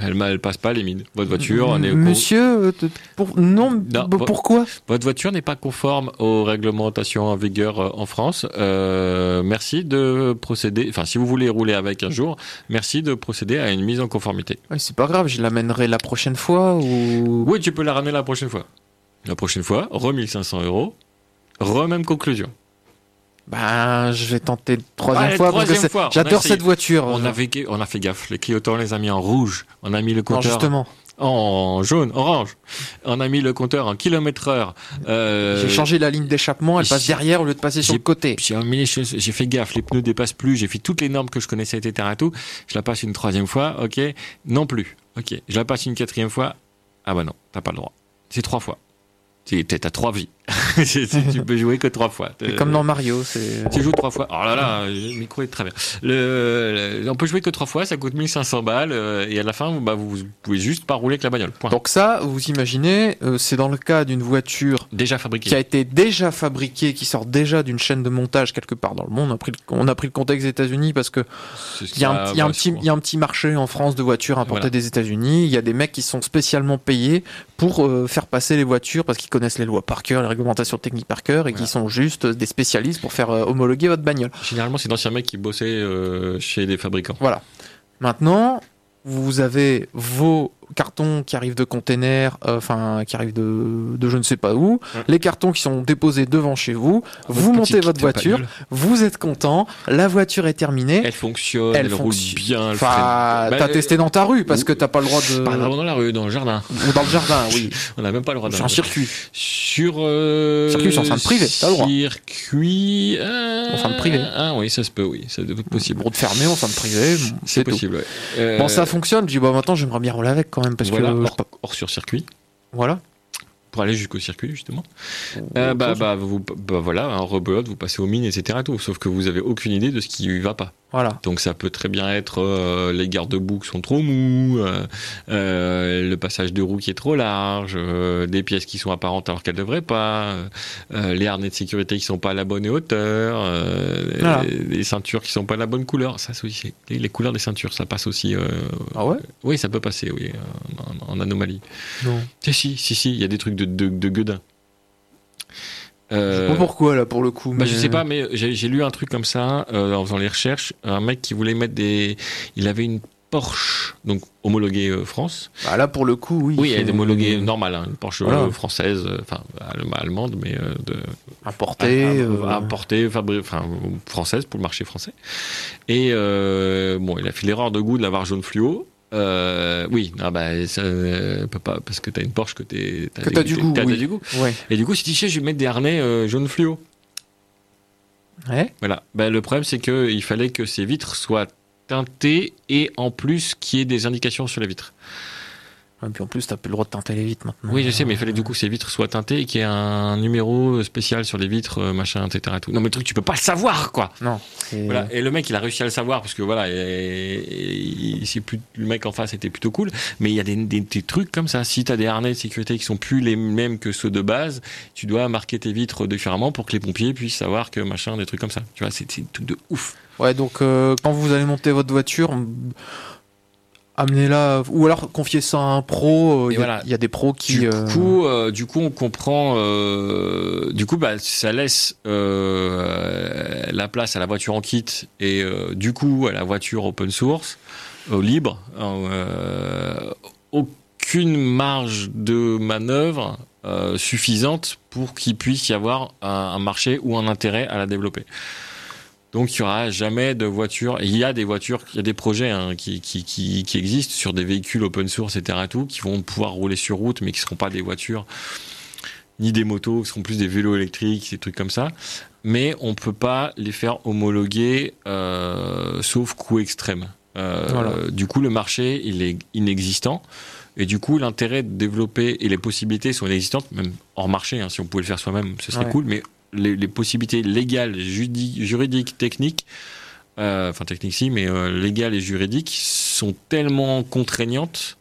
Elle, elle passe pas les mines. Votre voiture, on est au- Monsieur, euh, pour... non, Non, b- vo- pourquoi votre voiture n'est pas conforme aux réglementations en vigueur euh, en France. Euh, merci de procéder. Enfin, si vous voulez rouler avec un jour, merci de procéder à une mise en conformité. Ouais, C'est pas grave, je l'amènerai la prochaine fois ou. Oui, tu peux la ramener la prochaine fois. La prochaine fois, re 1500 euros, re même conclusion. Ben, je vais tenter une troisième fois parce que fois, j'adore cette voiture. On a, fait, on a fait gaffe. Les clignotants, on les a mis en rouge. On a mis le Non, compteur justement, en jaune, orange. On a mis le compteur en kilomètre heure. Euh, j'ai changé la ligne d'échappement, elle passe derrière au lieu de passer sur le côté. J'ai mis les choses- j'ai fait gaffe, les pneus dépassent plus, j'ai fait toutes les normes que je connaissais, etc. et tout. Je la passe une troisième fois, ok, non plus, ok. Je la passe une quatrième fois, ah bah non, t'as pas le droit. C'est trois fois. C'est- T'as trois vies. Tu peux jouer que trois fois. Comme dans Mario, c'est. Tu joues trois fois. Oh là là, le micro est très bien. Le, le- on peut jouer que trois fois, ça coûte 1500 balles, euh, et à la fin, vous- bah, vous, pouvez juste pas rouler avec la bagnole. Point. Donc ça, vous imaginez, euh, c'est dans le cas d'une voiture Déjà fabriqué. qui a été déjà fabriquée, qui sort déjà d'une chaîne de montage quelque part dans le monde. On a pris le, on a pris le contexte des États-Unis parce que il y, a un, y a petit, il y a un petit marché en France de voitures importées Voilà. des États-Unis. Il y a des mecs qui sont spécialement payés pour euh, faire passer les voitures parce qu'ils connaissent les lois par cœur, les réglementations techniques par cœur et Voilà. qui sont juste des spécialistes pour faire euh, homologuer votre bagnole. Généralement, c'est d'anciens mecs qui bossaient euh, chez des fabricants. Voilà. Maintenant, vous avez vos cartons qui arrivent de containers, euh, enfin qui arrivent de, de je ne sais pas où, les cartons qui sont déposés devant chez vous, vous montez votre de voiture, vous êtes content, la voiture est terminée. Elle fonctionne, elle, Elle roule fonctionne. bien, elle Enfin, t'as Bah, testé dans ta rue parce que t'as pas le droit de. Pas dans la rue, dans le jardin. Ou dans le jardin, oui. On n'a même pas le droit Sur un circuit. Sur. Euh, Circuit, c'est en centre privé, t'as le droit. Circuit. Euh, En centre privé. Ah oui, ça se peut, oui. C'est possible. Route fermée, on centre privé, bon, c'est possible, ouais. Euh, Bon, ça fonctionne. Je dis, bah maintenant, j'aimerais bien rouler avec quand même parce voilà, que. hors, hors sur circuit. Voilà. Pour aller jusqu'au circuit, justement. Euh, bah, bah, vous, bah, voilà, un rebelote, vous passez aux mines, etc. Tout, sauf que vous avez aucune idée de ce qui ne va pas. Voilà. Donc ça peut très bien être euh, les garde-boue qui sont trop mous, euh, euh, le passage de roue qui est trop large, euh, des pièces qui sont apparentes alors qu'elles ne devraient pas, euh, les harnais de sécurité qui sont pas à la bonne hauteur, euh, Voilà. les, les ceintures qui sont pas à la bonne couleur. Ça, aussi les, les couleurs des ceintures, ça passe aussi. euh, Ah ouais? Oui, ça peut passer, oui, en, en anomalie. Non. Si, si, si, si, il y a des trucs de, de, de sais Euh, pourquoi là pour le coup. bah, mais- je sais pas, mais j'ai lu un truc comme ça euh, en faisant les recherches. Un mec qui voulait mettre des. Il avait une Porsche, donc homologuée euh, France. Bah, là pour le coup, oui. Oui, elle est homologuée normale, hein, une Porsche Voilà. française, enfin allem- allemande, mais de, importée, fabri- enfin française pour le marché français. Et bon, il a fait l'erreur de goût de l'avoir jaune fluo. Euh, oui, ah bah, ça euh, pas parce que t'as une Porsche que t'es Que t'as du goût, t'as oui. du goût. Ouais. Et du coup, si tu sais, je vais mettre des harnais euh, jaune fluo. Ouais. Voilà. Ben, le problème, c'est que il fallait que ces vitres soient teintées et en plus qu'il y ait des indications sur les vitres. Et puis en plus, t'as plus le droit de teinter les vitres maintenant. Oui, je sais, mais il fallait du coup que ces vitres soient teintées et qu'il y ait un numéro spécial sur les vitres, euh, machin, etc. et tout. Non, mais le truc, tu peux pas le savoir, quoi. Non. c'est- Voilà. Et le mec, il a réussi à le savoir parce que voilà, et, et- et c'est plus, le mec en face était plutôt cool. Mais il y a des, des- des trucs comme ça. Si t'as des harnais de sécurité qui sont plus les mêmes que ceux de base, tu dois marquer tes vitres différemment pour que les pompiers puissent savoir que machin, des trucs comme ça. Tu vois, c'est des trucs de ouf. Ouais, donc euh, quand vous allez monter votre voiture, amenez-la ou alors confiez ça à un pro. euh, Il y, a- voilà. il y a des pros qui. Du euh, coup, euh, du coup, on comprend. du coup, bah, ça laisse la place à la voiture en kit et du coup à la voiture open source, au libre. aucune marge de manœuvre suffisante pour qu'il puisse y avoir un, un marché ou un intérêt à la développer. Donc il y aura jamais de voiture. Il y a des voitures, il y a des projets hein, qui, qui, qui, qui existent sur des véhicules open source, etc. et tout, qui vont pouvoir rouler sur route, mais qui seront pas des voitures ni des motos, qui seront plus des vélos électriques, des trucs comme ça. Mais on peut pas les faire homologuer, euh, sauf coût extrême. Euh, Voilà. Du coup, le marché il est inexistant. Et du coup, l'intérêt de développer et les possibilités sont inexistantes, même hors marché. hein, si on pouvait le faire soi-même, ce serait Ouais. cool. Mais les, les possibilités légales, judi- juridiques, techniques, euh, enfin techniques si, mais euh, légales et juridiques sont tellement contraignantes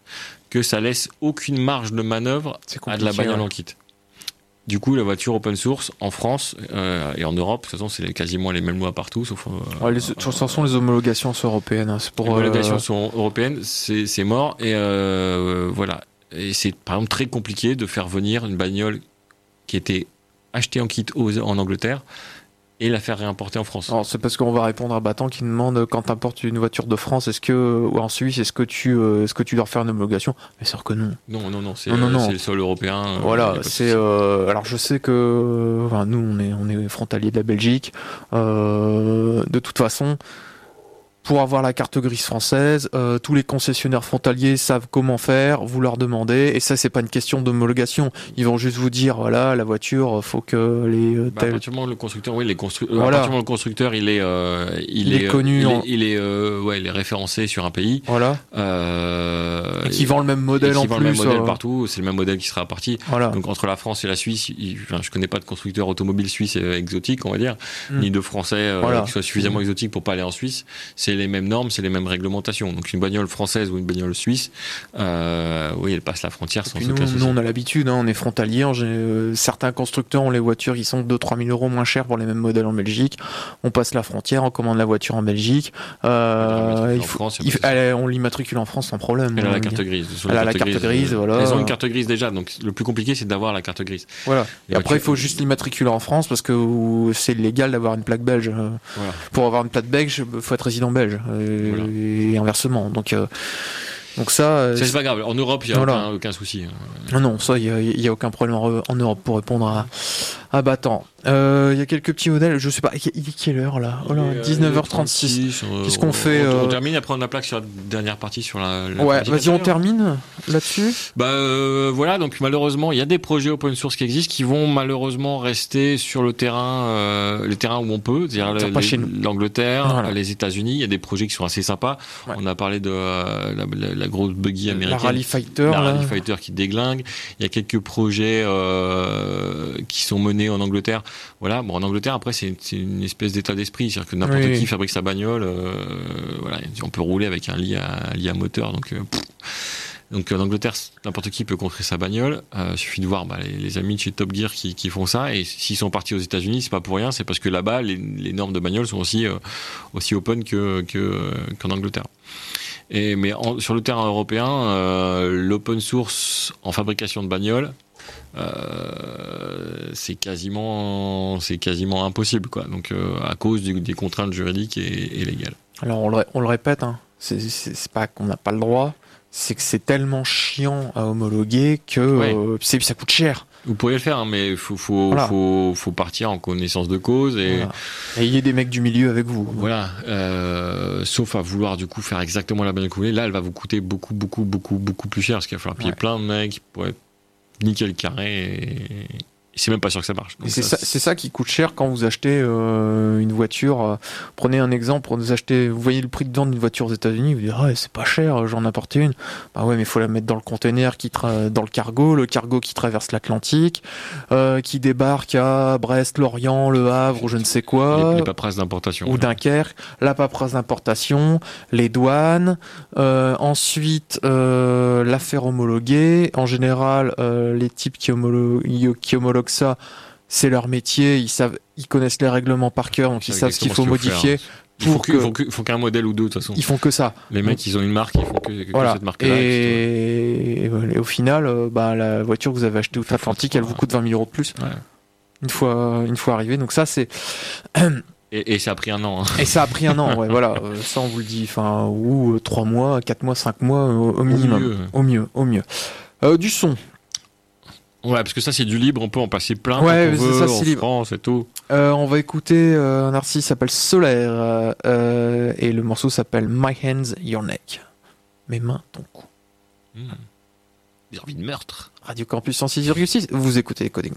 que ça laisse aucune marge de manœuvre à de la bagnole ouais. en kit. Du coup, la voiture open source en France euh, et en Europe, de toute façon, c'est quasiment les mêmes lois partout, sauf euh, Ouais, les, de toute façon, les homologations sont européennes. hein, pour. les homologations sont européennes, c'est mort. Et voilà. Et c'est par exemple très compliqué de faire venir une bagnole qui était achetée en kit aux- en Angleterre et la faire réimporter en France. Alors, c'est parce qu'on va répondre à Battant qui demande quand t'importes une voiture de France, est-ce que ou en Suisse, est-ce que tu, euh, est-ce que tu dois refaire une homologation? Bien sûr que non. Non, non, non, c'est Non, non, euh, c'est le sol européen. euh, voilà, c'est. euh, alors je sais que, enfin, nous on est on est frontalier de la Belgique. Euh, de toute façon, pour avoir la carte grise française, euh, tous les concessionnaires frontaliers savent comment faire. Vous leur demandez, et ça c'est pas une question d'homologation. Ils vont juste vous dire voilà la voiture, faut que les euh, Bah, le constructeur, oui, les constru- euh, Voilà. le constructeur, il est, euh, il, Il est euh, connu il en- est, il est, euh, ouais, il est référencé sur un pays. voilà, Euh, et qui vend le même et modèle qui en vend plus. le même modèle euh, partout. C'est le même modèle qui sera parti. Voilà. Donc entre la France et la Suisse, il, enfin, je connais pas de constructeur automobile suisse euh, exotique, on va dire, Mm. ni de français euh, Voilà. qui soit suffisamment exotique pour pas aller en Suisse. C'est les mêmes normes, c'est les mêmes réglementations. Donc une bagnole française ou une bagnole suisse, euh, oui, elle passe la frontière sans nous, aucun souci. nous, on a l'habitude, hein, on est frontalier. euh, certains constructeurs ont les voitures qui sont 2-3 000 euros moins chères pour les mêmes modèles en Belgique. On passe la frontière, on commande la voiture en Belgique. Euh, il faut- France, il faut- elle on l'immatricule en France sans problème. Elle a hein, la on carte grise. Elle a la carte grise, voilà. Elles ont une carte grise déjà, donc le plus compliqué c'est d'avoir la carte grise. Voilà. Et après, il faut juste l'immatriculer en France parce que c'est illégal d'avoir une plaque belge. Voilà. Pour avoir une plaque belge, il faut être résident belge. Euh, Voilà. Et inversement. Donc, euh, donc ça, euh, Ça, c'est pas grave. En Europe, il n'y a Voilà. aucun, aucun souci. Non, non, ça, il n'y a, aucun problème en Europe pour répondre à, à Battant. Euh, Il y a quelques petits modèles, je sais pas, il est quelle heure là Oh là, Et, euh, 19h36. euh, Qu'est-ce qu'on on- fait, on, on euh, termine, après on a plaque sur la dernière partie sur la. la Ouais, vas-y, on termine là-dessus. Bah euh, voilà, donc malheureusement, il y a des projets open source qui existent qui vont malheureusement rester sur le terrain, euh, les terrains où on peut, c'est-à-dire Pas le- chez les- nous. l'Angleterre, Voilà. les États-Unis. Il y a des projets qui sont assez sympas. Ouais. On a parlé de la, la- la grosse buggy La américaine. Rally Fighter. la. Rally Fighter qui déglingue. Il y a quelques projets qui sont menés en Angleterre. Voilà. Bon, en Angleterre, après, c'est une espèce d'état d'esprit, c'est-à-dire que n'importe Oui. qui fabrique sa bagnole. euh, voilà, on peut rouler avec un lit à, un lit à moteur. Donc, euh, donc en Angleterre, n'importe qui peut construire sa bagnole. Euh, suffit de voir bah, les, les amis de chez Top Gear qui, qui font ça. Et s'ils sont partis aux États-Unis, c'est pas pour rien. C'est parce que là-bas, les, les normes de bagnole sont aussi aussi open que que- qu'en Angleterre. Et, mais en- sur le terrain européen, l'open source en fabrication de bagnoles, c'est quasiment, c'est quasiment impossible, quoi. Donc, euh, à cause du- des contraintes juridiques et, et légales. Alors on le, ré- on le répète, hein, c'est- pas qu'on n'a pas le droit, c'est que c'est tellement chiant à homologuer que Ouais. euh, ça coûte cher. Vous pourriez le faire, hein, mais il faut, faut, Voilà. faut, faut partir en connaissance de cause et. Voilà. Et il y a des mecs du milieu avec vous. Voilà, euh, sauf à vouloir du coup faire exactement la bagnole que vous voulez. Là, elle va vous coûter beaucoup, beaucoup, beaucoup, beaucoup plus cher parce qu'il va falloir payer Ouais. plein de mecs pour être nickel carré. C'est même pas sûr que ça marche. C'est ça, ça qui coûte cher quand vous achetez euh, une voiture. euh, prenez un exemple pour vous acheter. Vous voyez le prix de vente d'une voiture aux États-Unis, vous dites ah c'est pas cher, j'en ai apporté une. Bah ouais, mais il faut la mettre dans le container qui tra- dans le cargo, le cargo qui traverse l'Atlantique, euh, qui débarque à Brest, Lorient, Le Havre ou je ne sais quoi. les, les paperasses d'importation. ou Dunkerque, la paperasse d'importation, les douanes, euh, ensuite l'affaire homologuée. En général, les types qui, homolo- qui homologuent ça, c'est leur métier, ils savent, ils connaissent les règlements par cœur, donc ils savent ce qu'il faut modifier. faire. Il faut pour que- faut qu'un modèle ou deux de toute façon. Ils font que ça. Les mecs, ils ont une marque, ils font que, que Voilà. cette marque-là. Et... et voilà. Et au final, euh, bah, la voiture que vous avez achetée outre-Atlantique, elle vous coûte 20 000 euros de plus. Ouais. Une fois, une fois arrivé. Donc ça, c'est Et, et ça a pris un an. hein. Et ça a pris un an, ouais, voilà. Euh, ça, on vous le dit. Enfin, ou euh, trois mois, quatre mois, cinq mois euh, au, au minimum. mieux. Au mieux, au mieux. Du son. Ouais, parce que ça, c'est du libre, on peut en passer plein Ouais, quand on c'est veut, ça, en c'est libre. France et tout. Euh, on va écouter euh, un artiste qui s'appelle Solaire euh, et le morceau s'appelle My Hands, Your Neck. Mes mains, ton cou. Hmm. Des envies de meurtre. Radio Campus 106,6. Vous écoutez les codings.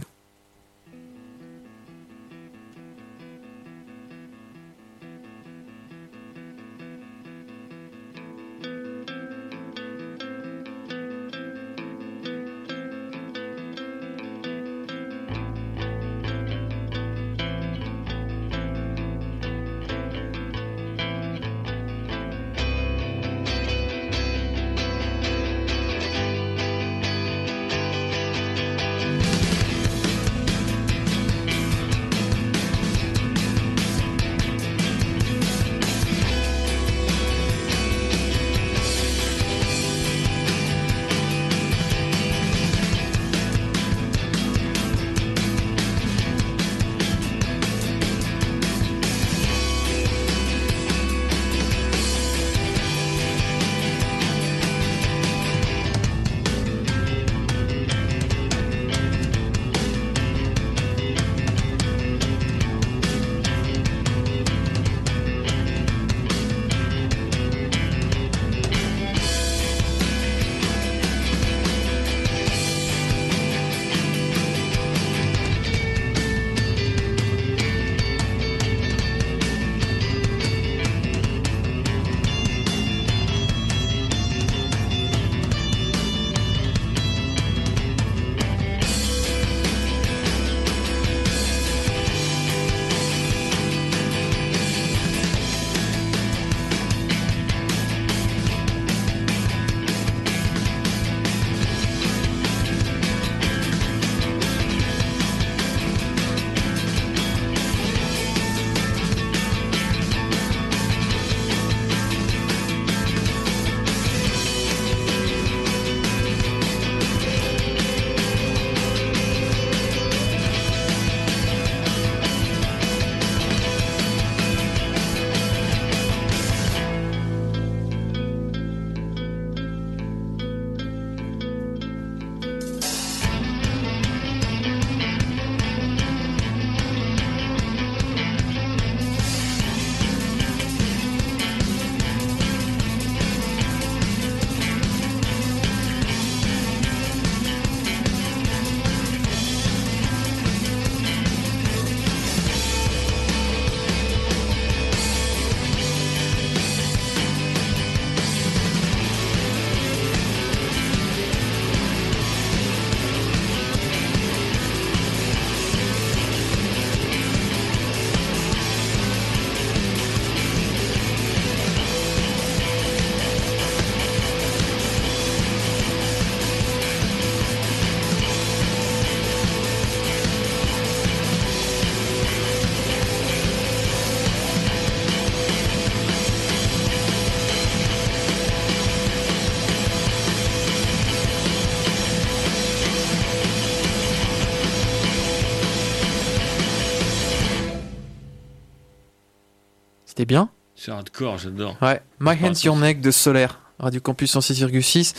C'était bien C'est hardcore, j'adore. Ouais. My Hands Your Neck de Solaire, Radio Campus 106,6.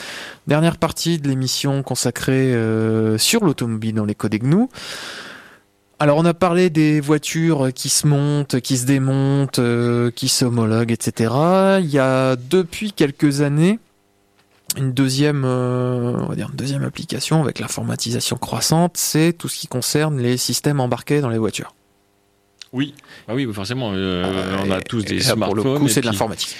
Dernière partie de l'émission consacrée euh, sur l'automobile dans les codes GNU. Alors on a parlé des voitures qui se montent, qui se démontent, euh, qui s'homologuent, etc. Il y a depuis quelques années une deuxième, euh, on va dire une deuxième application avec l'informatisation croissante, c'est tout ce qui concerne les systèmes embarqués dans les voitures. Oui, ah oui, forcément. euh, Euh, on a tous des smartphones. Pour le coup, c'est de l'informatique.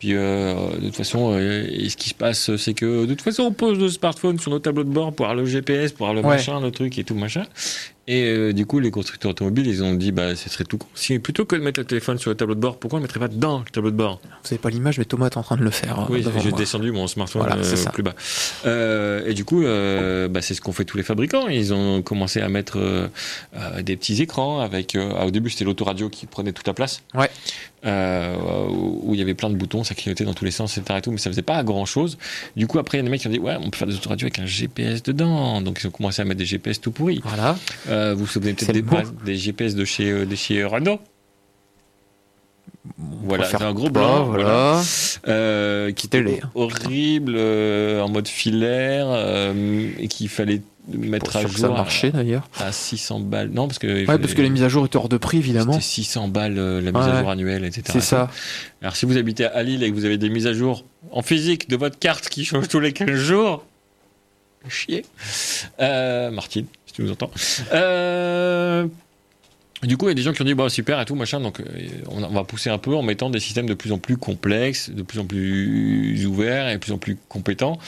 Puis euh, de toute façon, euh, et ce qui se passe, c'est que de toute façon, on pose nos smartphones sur nos tableaux de bord pour avoir le GPS, pour avoir le Ouais. machin, le truc et tout machin. Et euh, du coup, les constructeurs automobiles, ils ont dit, bah, ce serait tout con. Si plutôt que de mettre le téléphone sur le tableau de bord, pourquoi on le mettrait pas dans le tableau de bord? Vous avez pas l'image, mais Thomas est en train de le faire. euh, Oui, j'ai descendu mon smartphone Voilà, euh, plus bas. Euh, et du coup, euh, bah, c'est ce qu'ont fait tous les fabricants. Ils ont commencé à mettre euh, des petits écrans avec. euh, ah, au début, c'était l'autoradio qui prenait toute la place. Ouais. Euh, où où il y avait plein de boutons, ça clignotait dans tous les sens, etc. Et tout, mais ça faisait pas grand chose. Du coup, après, il y a des mecs qui ont dit Ouais, on peut faire des autoradios avec un GPS dedans. Donc, ils ont commencé à mettre des GPS tout pourris. Voilà. Euh, vous vous souvenez peut-être des, GPS de chez, euh, de chez Renault On Voilà, c'est un gros blanc, Voilà. euh, qui était Télé. horrible, en mode filaire, et qu'il fallait mettre à jour ça marchait d'ailleurs. à, à 600 balles. Non, parce que, Ouais, fallait- parce que les mises à jour étaient hors de prix évidemment. c'était 600 balles euh, la mise Ouais. à jour annuelle, etc. C'est ça. Alors si vous habitez à Lille et que vous avez des mises à jour en physique de votre carte qui changent tous les 15 jours, chier. Euh, Martine, si tu nous entends. Euh, du coup, il y a des gens qui ont dit bah super et tout machin, donc euh, on, va pousser un peu en mettant des systèmes de plus en plus complexes, de plus en plus ouverts et de plus en plus compétents.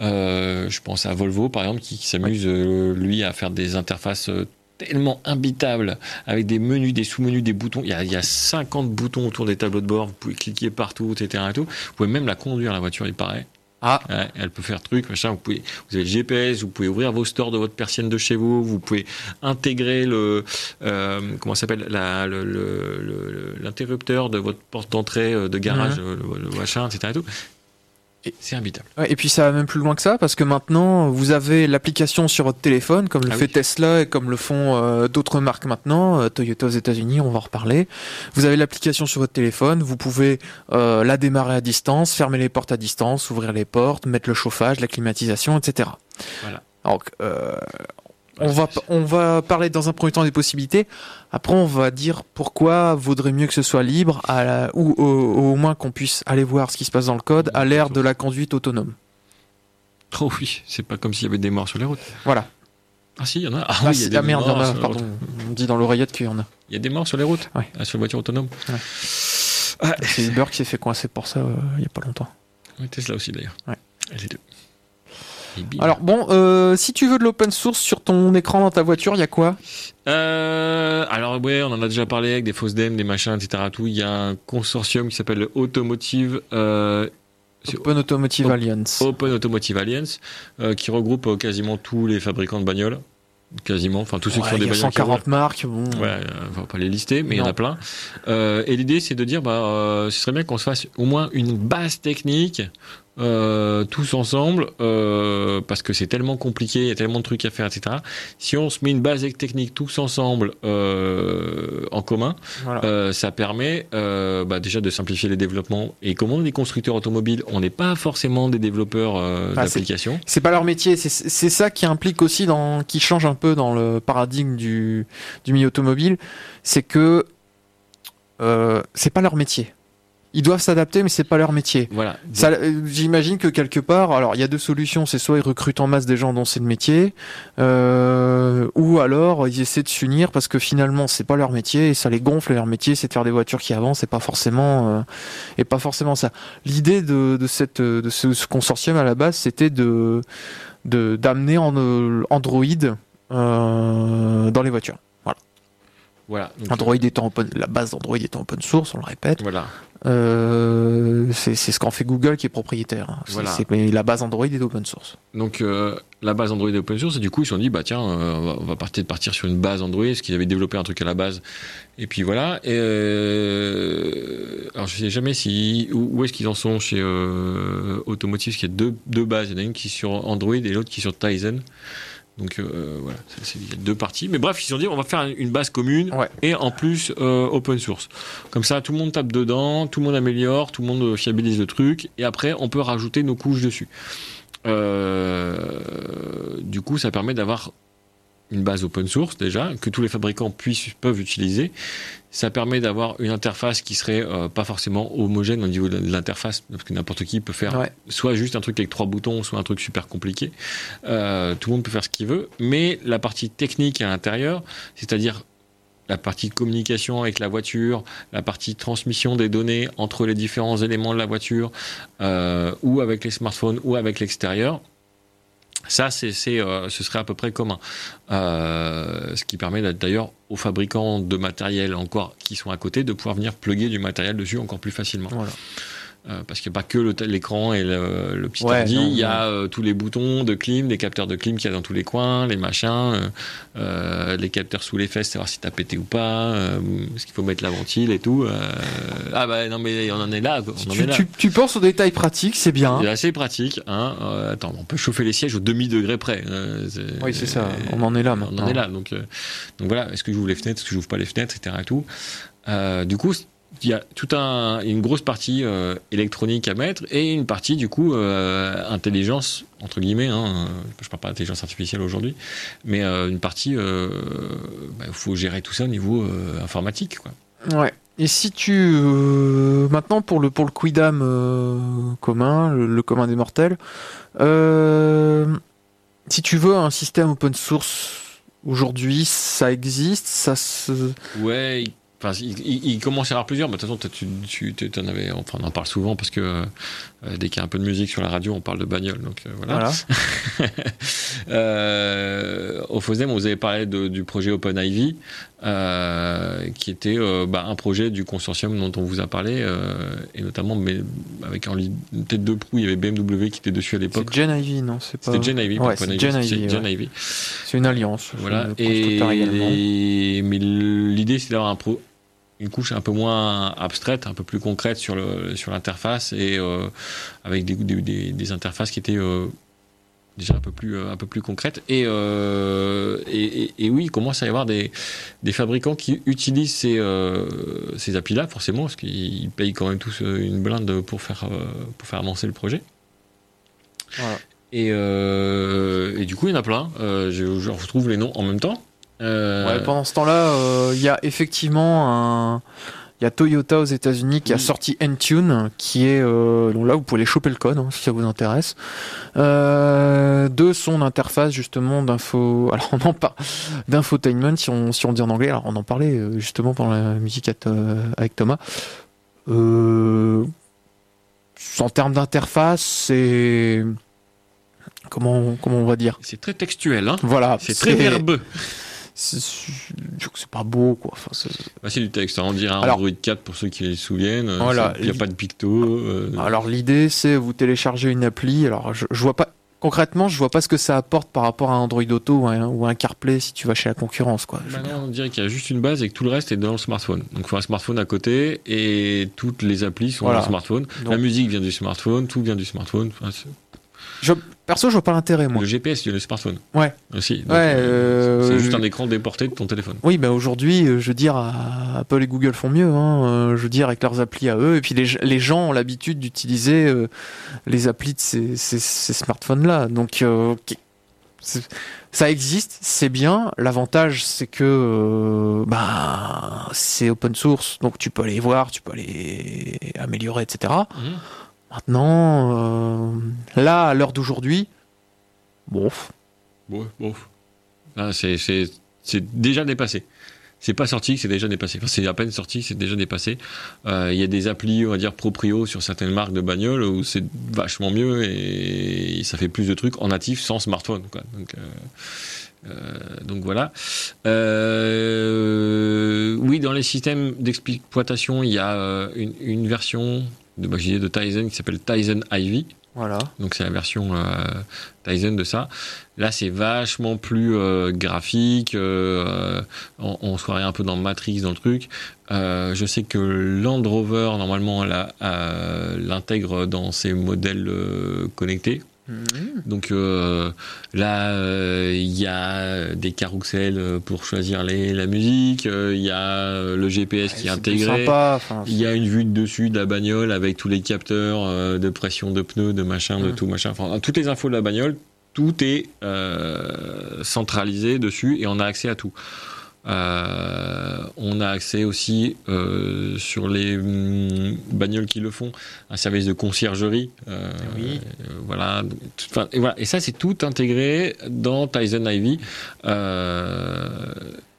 Euh, je pense à Volvo par exemple qui, qui s'amuse lui à faire des interfaces tellement imbitables avec des menus, des sous-menus, des boutons. Il y, a, il y a 50 boutons autour des tableaux de bord. Vous pouvez cliquer partout, etc. Et tout. Vous pouvez même la conduire la voiture, il paraît. Ah, Ouais, elle peut faire truc, machin. Vous pouvez, vous avez le GPS, vous pouvez ouvrir vos stores de votre persienne de chez vous, vous pouvez intégrer le, euh, comment ça s'appelle, la- le- le- le- l'interrupteur de votre porte d'entrée euh, de garage, le, le- le machin, etc. Et tout. Et c'est imbitable. Ouais, et puis ça va même plus loin que ça parce que maintenant vous avez l'application sur votre téléphone comme le Ah fait oui. Tesla et comme le font euh, d'autres marques maintenant, euh, Toyota aux États-Unis, on va en reparler. Vous avez l'application sur votre téléphone, vous pouvez euh, la démarrer à distance, fermer les portes à distance, ouvrir les portes, mettre le chauffage, la climatisation, etc. Voilà. Donc euh, on va on va parler dans un premier temps des possibilités. Après on va dire pourquoi vaudrait mieux que ce soit libre à la- ou au, au moins qu'on puisse aller voir ce qui se passe dans le code à l'ère de la conduite autonome. Oh oui, c'est pas comme s'il y avait des morts sur les routes. Voilà. Ah si, il y en a. Ah, Ah, oui, il y a c'est- des ah, merde, il y en a, pardon. On dit dans l'oreillette qu'il y en a. Il y a des morts sur les routes Ouais. Ah, Sur les voitures autonomes Ouais. Ah, C'est Uber qui s'est fait coincer pour ça euh, il y a pas longtemps. ouais, Tesla aussi d'ailleurs. Ouais. Les deux. Alors bon, euh, si tu veux de l'open source sur ton écran dans ta voiture, il y a quoi? Euh, alors ouais, on en a déjà parlé avec des fausses dem, des machins, etc. Tout. Il y a un consortium qui s'appelle le Automotive, euh, Open Automotive Alliance. Open Automotive Alliance, qui regroupe quasiment tous les fabricants de bagnoles, quasiment, enfin tous ceux Ouais, qui font il des y a bagnoles. qui 140 marques. Bon. Ouais, euh, on va pas les lister, mais il y en a plein. Euh, et l'idée, c'est de dire, bah, euh, ce serait bien qu'on se fasse au moins une base technique. Euh, tous ensemble euh, parce que c'est tellement compliqué, il y a tellement de trucs à faire, etc. Si on se met une base technique tous ensemble euh, en commun, Voilà. ça permet bah, déjà de simplifier les développements. Et comme on est des constructeurs automobiles, on n'est pas forcément des développeurs Ah, d'applications. C'est pas leur métier, c'est- ça qui implique aussi dans, qui change un peu dans le paradigme du, du milieu automobile, c'est que c'est pas leur métier. Ils doivent s'adapter, mais c'est pas leur métier. Voilà. Euh, J'imagine que quelque part, alors il y a deux solutions, c'est soit ils recrutent en masse des gens dont c'est le métier, euh, ou alors ils essaient de s'unir parce que finalement c'est pas leur métier et ça les gonfle. Et leur métier, c'est de faire des voitures qui avancent, et pas forcément, euh, et pas forcément ça. L'idée de, de cette, de ce, ce consortium à la base, c'était de de d'amener en euh, Android euh, dans les voitures. Voilà. Voilà. Donc, Android étant open, la base d'Android étant open source, on le répète. Voilà. Euh, c'est ce qu'en fait Google qui est propriétaire. hein. Voilà. mais la base Android est open source. Donc euh, la base Android est open source et du coup ils se sont dit bah tiens euh, on va- on va partir partir sur une base Android parce qu'ils avaient développé un truc à la base et puis voilà et euh, alors je sais jamais si où, où est-ce qu'ils en sont chez Automotive parce qu'il y a deux, deux bases il y en a une qui est sur Android et l'autre qui est sur Tizen donc euh, voilà il y a deux parties. Mais bref ils se sont dit on va faire une base commune Ouais. et en plus euh, open source. Comme ça tout le monde tape dedans tout le monde améliore tout le monde fiabilise le truc et après on peut rajouter nos couches dessus. Euh, du coup, ça permet d'avoir une base open source déjà, que tous les fabricants puissent, peuvent utiliser. Ça permet d'avoir une interface qui serait euh, pas forcément homogène au niveau de l'interface, parce que n'importe qui peut faire Ouais. soit juste un truc avec trois boutons, soit un truc super compliqué. Euh, tout le monde peut faire ce qu'il veut, mais la partie technique à l'intérieur, c'est-à-dire la partie communication avec la voiture, la partie transmission des données entre les différents éléments de la voiture, euh, ou avec les smartphones, ou avec l'extérieur, ça, c'est, euh, ce serait à peu près commun. Euh, ce qui permet d'ailleurs aux fabricants de matériel encore qui sont à côté de pouvoir venir plugger du matériel dessus encore plus facilement. Euh, parce qu'il n'y a pas que l'écran et le, le petit Ouais, ordi, il y a euh, tous les boutons de clim, les capteurs de clim qu'il y a dans tous les coins, les machins, euh, les capteurs sous les fesses, savoir si t'as pété ou pas, est-ce qu'il faut mettre la ventile et tout. ah bah non mais on en est là, on en est Tu, là. tu, tu penses aux détails pratiques, c'est bien. C'est assez pratique. Hein. Attends, on peut chauffer les sièges au demi-degré près. Oui, c'est ça. On en est là On maintenant. en est là. Donc, donc voilà, est-ce que j'ouvre les fenêtres, est-ce que j'ouvre pas les fenêtres, etc. Et tout. Du coup, il y a tout un, une grosse partie euh, électronique à mettre et une partie du coup euh, intelligence entre guillemets. Hein, euh, je parle pas d'intelligence artificielle aujourd'hui, mais euh, une partie. Il faut gérer tout ça au niveau informatique. Quoi. Ouais. Et si tu maintenant pour le pour le quidam commun, le, le commun des mortels, si tu veux un système open source aujourd'hui, ça existe, ça se Ouais, enfin, il, il- il commence à y avoir plusieurs, mais de toute façon, tu, en avais, enfin, on en parle souvent parce que euh, dès qu'il y a un peu de musique sur la radio, on parle de bagnole, donc euh, voilà. voilà. euh, au FOSDEM, vous avait parlé de- du projet Open Ivy, euh, qui était euh, bah, un projet du consortium dont on vous a parlé, et notamment mais, avec en tête de proue, il y avait BMW qui était dessus à l'époque. C'est Gen Ivy, non C'est pas. C'était Gen Ivy, Ouais, c'est Ivy, Gen Ivy, ouais. C'est une alliance. Voilà. Et, mais l'idée, c'est d'avoir un pro, une couche un peu moins abstraite, un peu plus concrète sur le sur l'interface et euh, avec des, des, des, des interfaces qui étaient euh, déjà un peu plus euh, un peu plus concrètes. Et, euh, et, et, et oui, il commence à y avoir des, des fabricants qui utilisent ces, ces applis-là, forcément, parce qu'ils payent quand même tous une blinde pour faire pour faire avancer le projet. Voilà. Et, et du coup, il y en a plein. Je, je retrouve les noms en même temps. Euh, Ouais, pendant ce temps-là, euh, il y a effectivement un. Il y a Toyota aux États-Unis qui a sorti Entune, qui est euh, donc là vous pouvez aller choper le code hein, si ça vous intéresse, euh, de son interface justement d'info. Alors on en parle d'infotainment si on si on dit en anglais. Alors on en parlait euh, justement pendant la musique euh, avec Thomas. Euh, en termes d'interface, c'est comment comment on va dire? C'est très textuel, hein. Voilà, C'est très verbeux. C'est c'est pas beau quoi. Enfin, c'est- Bah, c'est du texte. hein. On dirait un Alors- Android 4 pour ceux qui les souviennent. Euh, Voilà. Il n'y a pas de picto. euh, Alors l'idée c'est vous téléchargez une appli. Alors je, je vois pas concrètement je vois pas ce que ça apporte par rapport à Android Auto ou un, ou un CarPlay si tu vas chez la concurrence quoi. Bah non, on dirait qu'il y a juste une base et que tout le reste est dans le smartphone. Donc il faut un smartphone à côté et toutes les applis sont Voilà. dans le smartphone. Donc- La musique vient du smartphone, tout vient du smartphone. Enfin, Je, perso je vois pas l'intérêt moi. le GPS du smartphone. Ouais. Aussi. Donc, Ouais, euh, euh, c'est juste je- un écran déporté de ton téléphone. Oui, bah aujourd'hui, euh, je veux dire, Apple et Google font mieux. Hein, je veux dire, avec leurs applis à eux. Et puis les, les gens ont l'habitude d'utiliser euh, les applis de ces, ces- ces smartphones-là. Donc, euh, ça existe, c'est bien. L'avantage, c'est que euh, bah, c'est open source, donc tu peux aller voir, tu peux aller améliorer, etc. Maintenant, euh, là, à l'heure d'aujourd'hui, bon, Bon, bon. Là, c'est, déjà dépassé. C'est pas sorti, c'est déjà dépassé. Enfin, c'est à peine sorti, c'est déjà dépassé. Euh, Il y a des applis, on va dire, proprio sur certaines marques de bagnoles où c'est vachement mieux et ça fait plus de trucs en natif sans smartphone. Euh, donc voilà. Oui, dans les systèmes d'exploitation, il y a une version de, bah, de Tizen qui s'appelle Tizen Ivy. voilà. Donc c'est la version euh, Tizen de ça. Là c'est vachement plus euh, graphique. euh, on, on se croirait un peu dans Matrix dans le truc. Euh, je sais que Land Rover normalement euh, l'intègre dans ses modèles euh, connectés. Donc euh, là, euh, il y a des carousels euh, pour choisir les, la musique, euh, il y a le GPS qui est intégré. Sympa, enfin, Il y a une vue de dessus de la bagnole avec tous les capteurs de pression de pneus, de machin, de Mm. tout machin. Enfin, toutes les infos de la bagnole, tout est centralisé dessus et on a accès à tout. Euh, on a accès aussi euh, sur les hum, bagnoles qui le font, un service de conciergerie. Euh, oui. voilà. et, voilà. Et ça, c'est tout intégré dans Tizen Ivy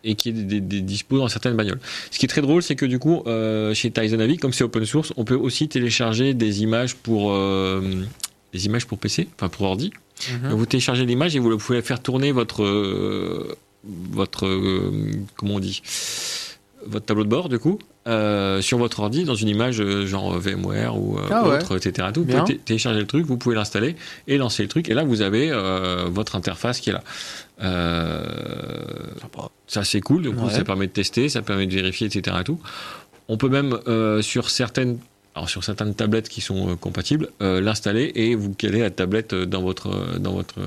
et qui est des, dispo dans certaines bagnoles. Ce qui est très drôle, c'est que du coup, chez Tizen Ivy, comme c'est open source, on peut aussi télécharger des images pour des images pour PC, enfin pour ordi. Mhm. Vous téléchargez l'image et vous pouvez faire tourner votre votre euh, comment on dit votre tableau de bord du coup euh, sur votre ordi dans une image euh, genre VMware ou ah autre etc tout. vous pouvez télécharger le truc vous pouvez l'installer et lancer le truc et là vous avez votre interface qui est là. Ça c'est cool du coup ça permet de tester ça permet de vérifier etc tout. On peut même sur certaines alors sur certaines tablettes qui sont compatibles, l'installer et vous caler la tablette dans votre dans votre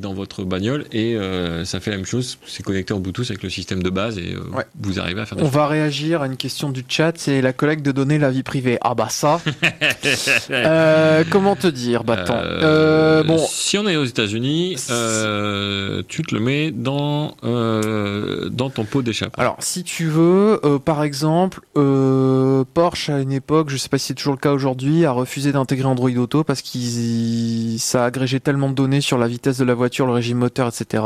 dans votre bagnole et euh, ça fait la même chose. C'est connecté en Bluetooth avec le système de base et euh, vous arrivez à faire. On va réagir à une question du chat. C'est la collecte de données, la vie privée. Ah bah ça. Euh, comment te dire, Battant Bon, si on est aux États-Unis, tu te le mets dans dans ton pot d'échappement. Alors, si tu veux, par exemple, Porsche à une époque, je sais pas si c'est toujours le cas aujourd'hui, a refusé d'intégrer Android Auto parce qu'il ça a agrégé tellement de données sur la vitesse de la voiture, le régime moteur, etc.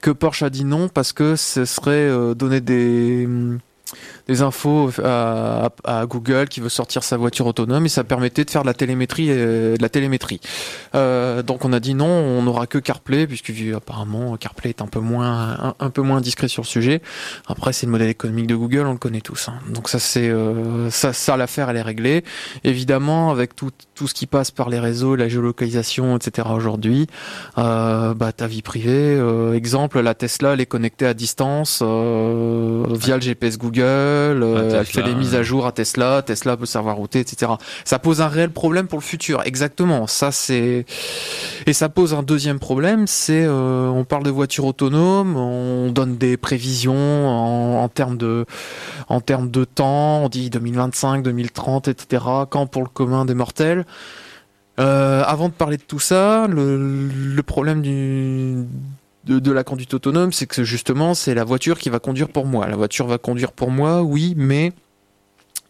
Que Porsche a dit non parce que ce serait euh, donner des des infos à, Google qui veut sortir sa voiture autonome et ça permettait de faire de la télémétrie de la télémétrie. Euh, donc on a dit non, on n'aura que CarPlay puisque apparemment CarPlay est un peu moins un, peu moins discret sur le sujet. Après c'est le modèle économique de Google, on le connaît tous. Hein. Donc ça c'est euh, ça ça l'affaire elle est réglée. Évidemment avec tout tout ce qui passe par les réseaux, la géolocalisation, etc. Aujourd'hui, euh, bah ta vie privée. Euh, exemple, la Tesla elle est connectée à distance via le GPS Google euh, elle fait des mises à jour à Tesla, Tesla peut savoir router, etc. Ça pose un réel problème pour le futur. Exactement. Ça c'est et ça pose un deuxième problème, c'est euh, on parle de voitures autonomes, on donne des prévisions en, termes de en termes de temps, on dit 2025, 2030, etc. Quand pour le commun des mortels. Euh, avant de parler de tout ça, le, le problème du de, la conduite autonome, c'est que justement, c'est la voiture qui va conduire pour moi. La voiture va conduire pour moi, oui, mais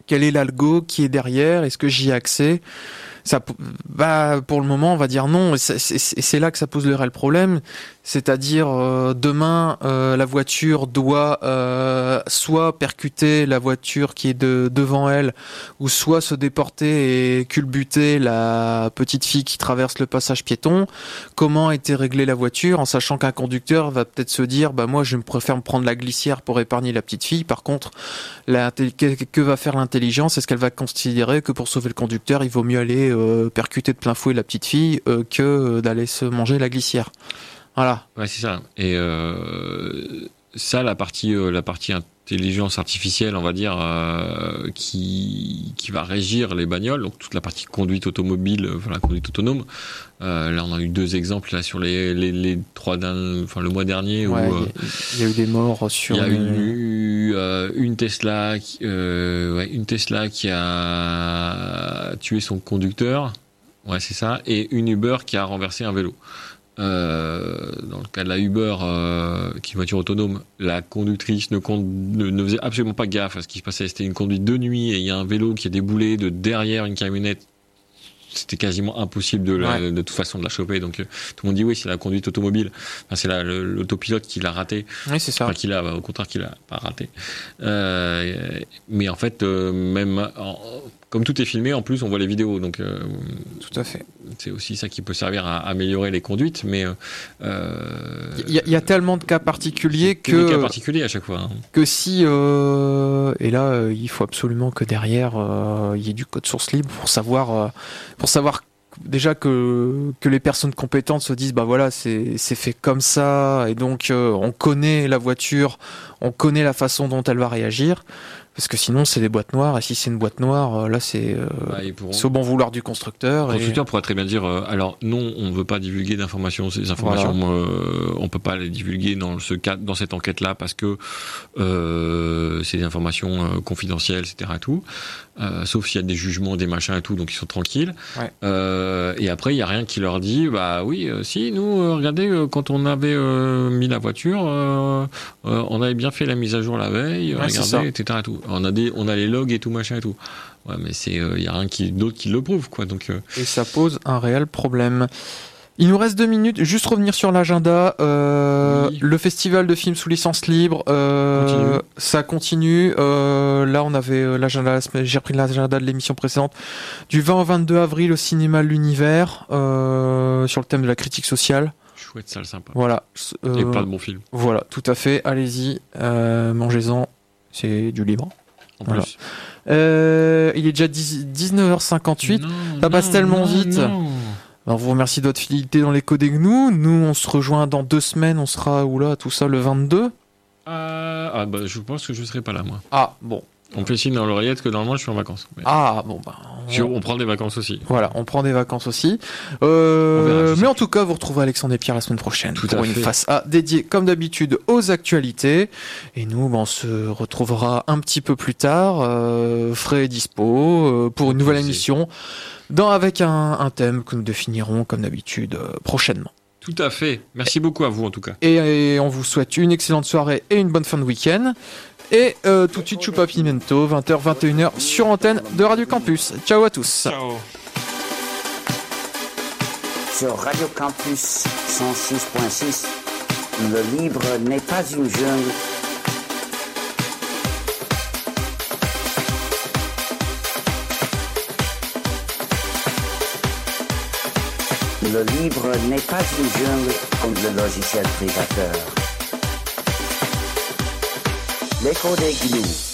quel est l'algo qui est derrière? Est-ce que j'y ai accès? Ça, bah, pour le moment, on va dire non. C'est là que ça pose le réel problème. C'est-à-dire, euh, demain, euh, la voiture doit euh, soit percuter la voiture qui est de, devant elle, ou soit se déporter et culbuter la petite fille qui traverse le passage piéton. Comment été réglée la voiture en sachant qu'un conducteur va peut-être se dire, bah moi, je préfère me prendre la glissière pour épargner la petite fille. Par contre, la, que va faire l'intelligence? Est-ce qu'elle va considérer que pour sauver le conducteur, il vaut mieux aller percuter de plein fouet la petite fille que d'aller se manger la glissière? Voilà. Ouais, c'est ça. Et euh, ça, la partie, la partie intelligence artificielle, on va dire, qui, qui va régir les bagnoles, donc toute la partie conduite automobile, enfin la conduite autonome. là, on a eu deux exemples là sur les, les, les trois enfin le mois dernier où il y, a eu des morts sur. Il y a eu une Tesla, ouais, une Tesla qui a tué son conducteur. Ouais, c'est ça. Et une Uber qui a renversé un vélo. Euh, dans le cas de la Uber, euh, qui est une voiture autonome, la conductrice ne, ne, faisait absolument pas gaffe à ce qui se passait. C'était une conduite de nuit et il y a un vélo qui est déboulé de derrière une camionnette. C'était quasiment impossible de, de toute façon de la choper. Donc euh, tout le monde dit oui, c'est la conduite automobile. Enfin, c'est l'autopilote qui l'a raté. Oui, c'est ça. Enfin, qui l'a, au contraire, qui l'a pas raté. mais en fait, même comme tout est filmé, en plus, on voit les vidéos. Donc, euh, tout à fait. C'est aussi ça qui peut servir à améliorer les conduites. Mais euh, il y, a tellement de cas particuliers que, des cas particuliers à chaque fois. Hein. Que si euh, et là, il faut absolument que derrière il y ait du code source libre pour savoir pour savoir déjà que, que les personnes compétentes se disent bah voilà c'est fait comme ça et donc on connaît la voiture on connaît la façon dont elle va réagir Parce que sinon, c'est des boîtes noires, et si c'est une boîte noire, euh, là, c'est euh, pourront- c'est au bon vouloir du constructeur. Le et- constructeur pourrait très bien dire euh, alors non, on ne veut pas divulguer d'informations. Ces informations, euh, on peut pas les divulguer dans ce cadre, dans cette enquête-là parce que c'est des informations confidentielles, etc. et Tout. Sauf s'il y a des jugements, des machins et tout, donc ils sont tranquilles. Ouais. Et après, il y a rien qui leur dit bah oui, si nous, regardez, quand on avait mis la voiture, on avait bien fait la mise à jour la veille, Ouais, regardez, etc. et tout. On a des, on a les logs et tout machin et tout. Ouais, mais c'est, il y a rien qui d'autre qui le prouve, quoi. Donc euh, et ça pose un réel problème. Il nous reste deux minutes. Juste revenir sur l'agenda. Euh, Oui. Le festival de films sous licence libre, euh, Continue. ça continue. Euh, là, on avait euh, l'agenda. J'ai repris l'agenda de l'émission précédente. Du 20 au 22 avril au cinéma L'Univers euh, sur le thème de la critique sociale. chouette, salle sympa. Voilà. Euh, Et plein de bons films. Voilà, tout à fait. Allez-y, euh, mangez-en. C'est du libre. En Voilà. plus. Euh, il est déjà 10 19h58. Non, ça passe non, tellement non, vite. Alors, vous remercie de votre fidélité dans les codes nous. Nous, on se rejoint dans deux semaines. On sera où là Tout ça le 22. Ah, ah, bah, je pense que je serai pas là, moi. Ah, bon. On fait signe dans l'oreillette que normalement je suis en vacances. Mais- Ah, bon, bah. On prend des vacances aussi. Voilà, on prend des vacances aussi. Euh, verra, mais en tout cas, vous retrouverez Alexandre et Pierre la semaine prochaine Tout pour une fait. face A dédiée, comme d'habitude, aux actualités. Et nous, ben, on se retrouvera un petit peu plus tard, euh, frais et dispo, euh, pour une nouvelle émission, dans, avec un, un thème que nous définirons, comme d'habitude, euh, prochainement. Tout à fait. Merci beaucoup à vous en tout cas. Et, et on vous souhaite une excellente soirée et une bonne fin de week-end. Et euh, tout de suite, Choupa Pimento, 20h, 21h, sur antenne de Radio Campus. Ciao à tous. Ciao. Sur Radio Campus 106.6, le libre n'est pas une jungle. Le libre n'est pas une jungle comme le logiciel privateur. L'écho des gnous.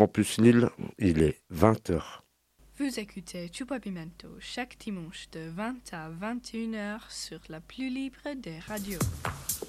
Campus Lille, il est 20h. Vous écoutez Chupa Pimento chaque dimanche de 20 à 21h sur la plus libre des radios.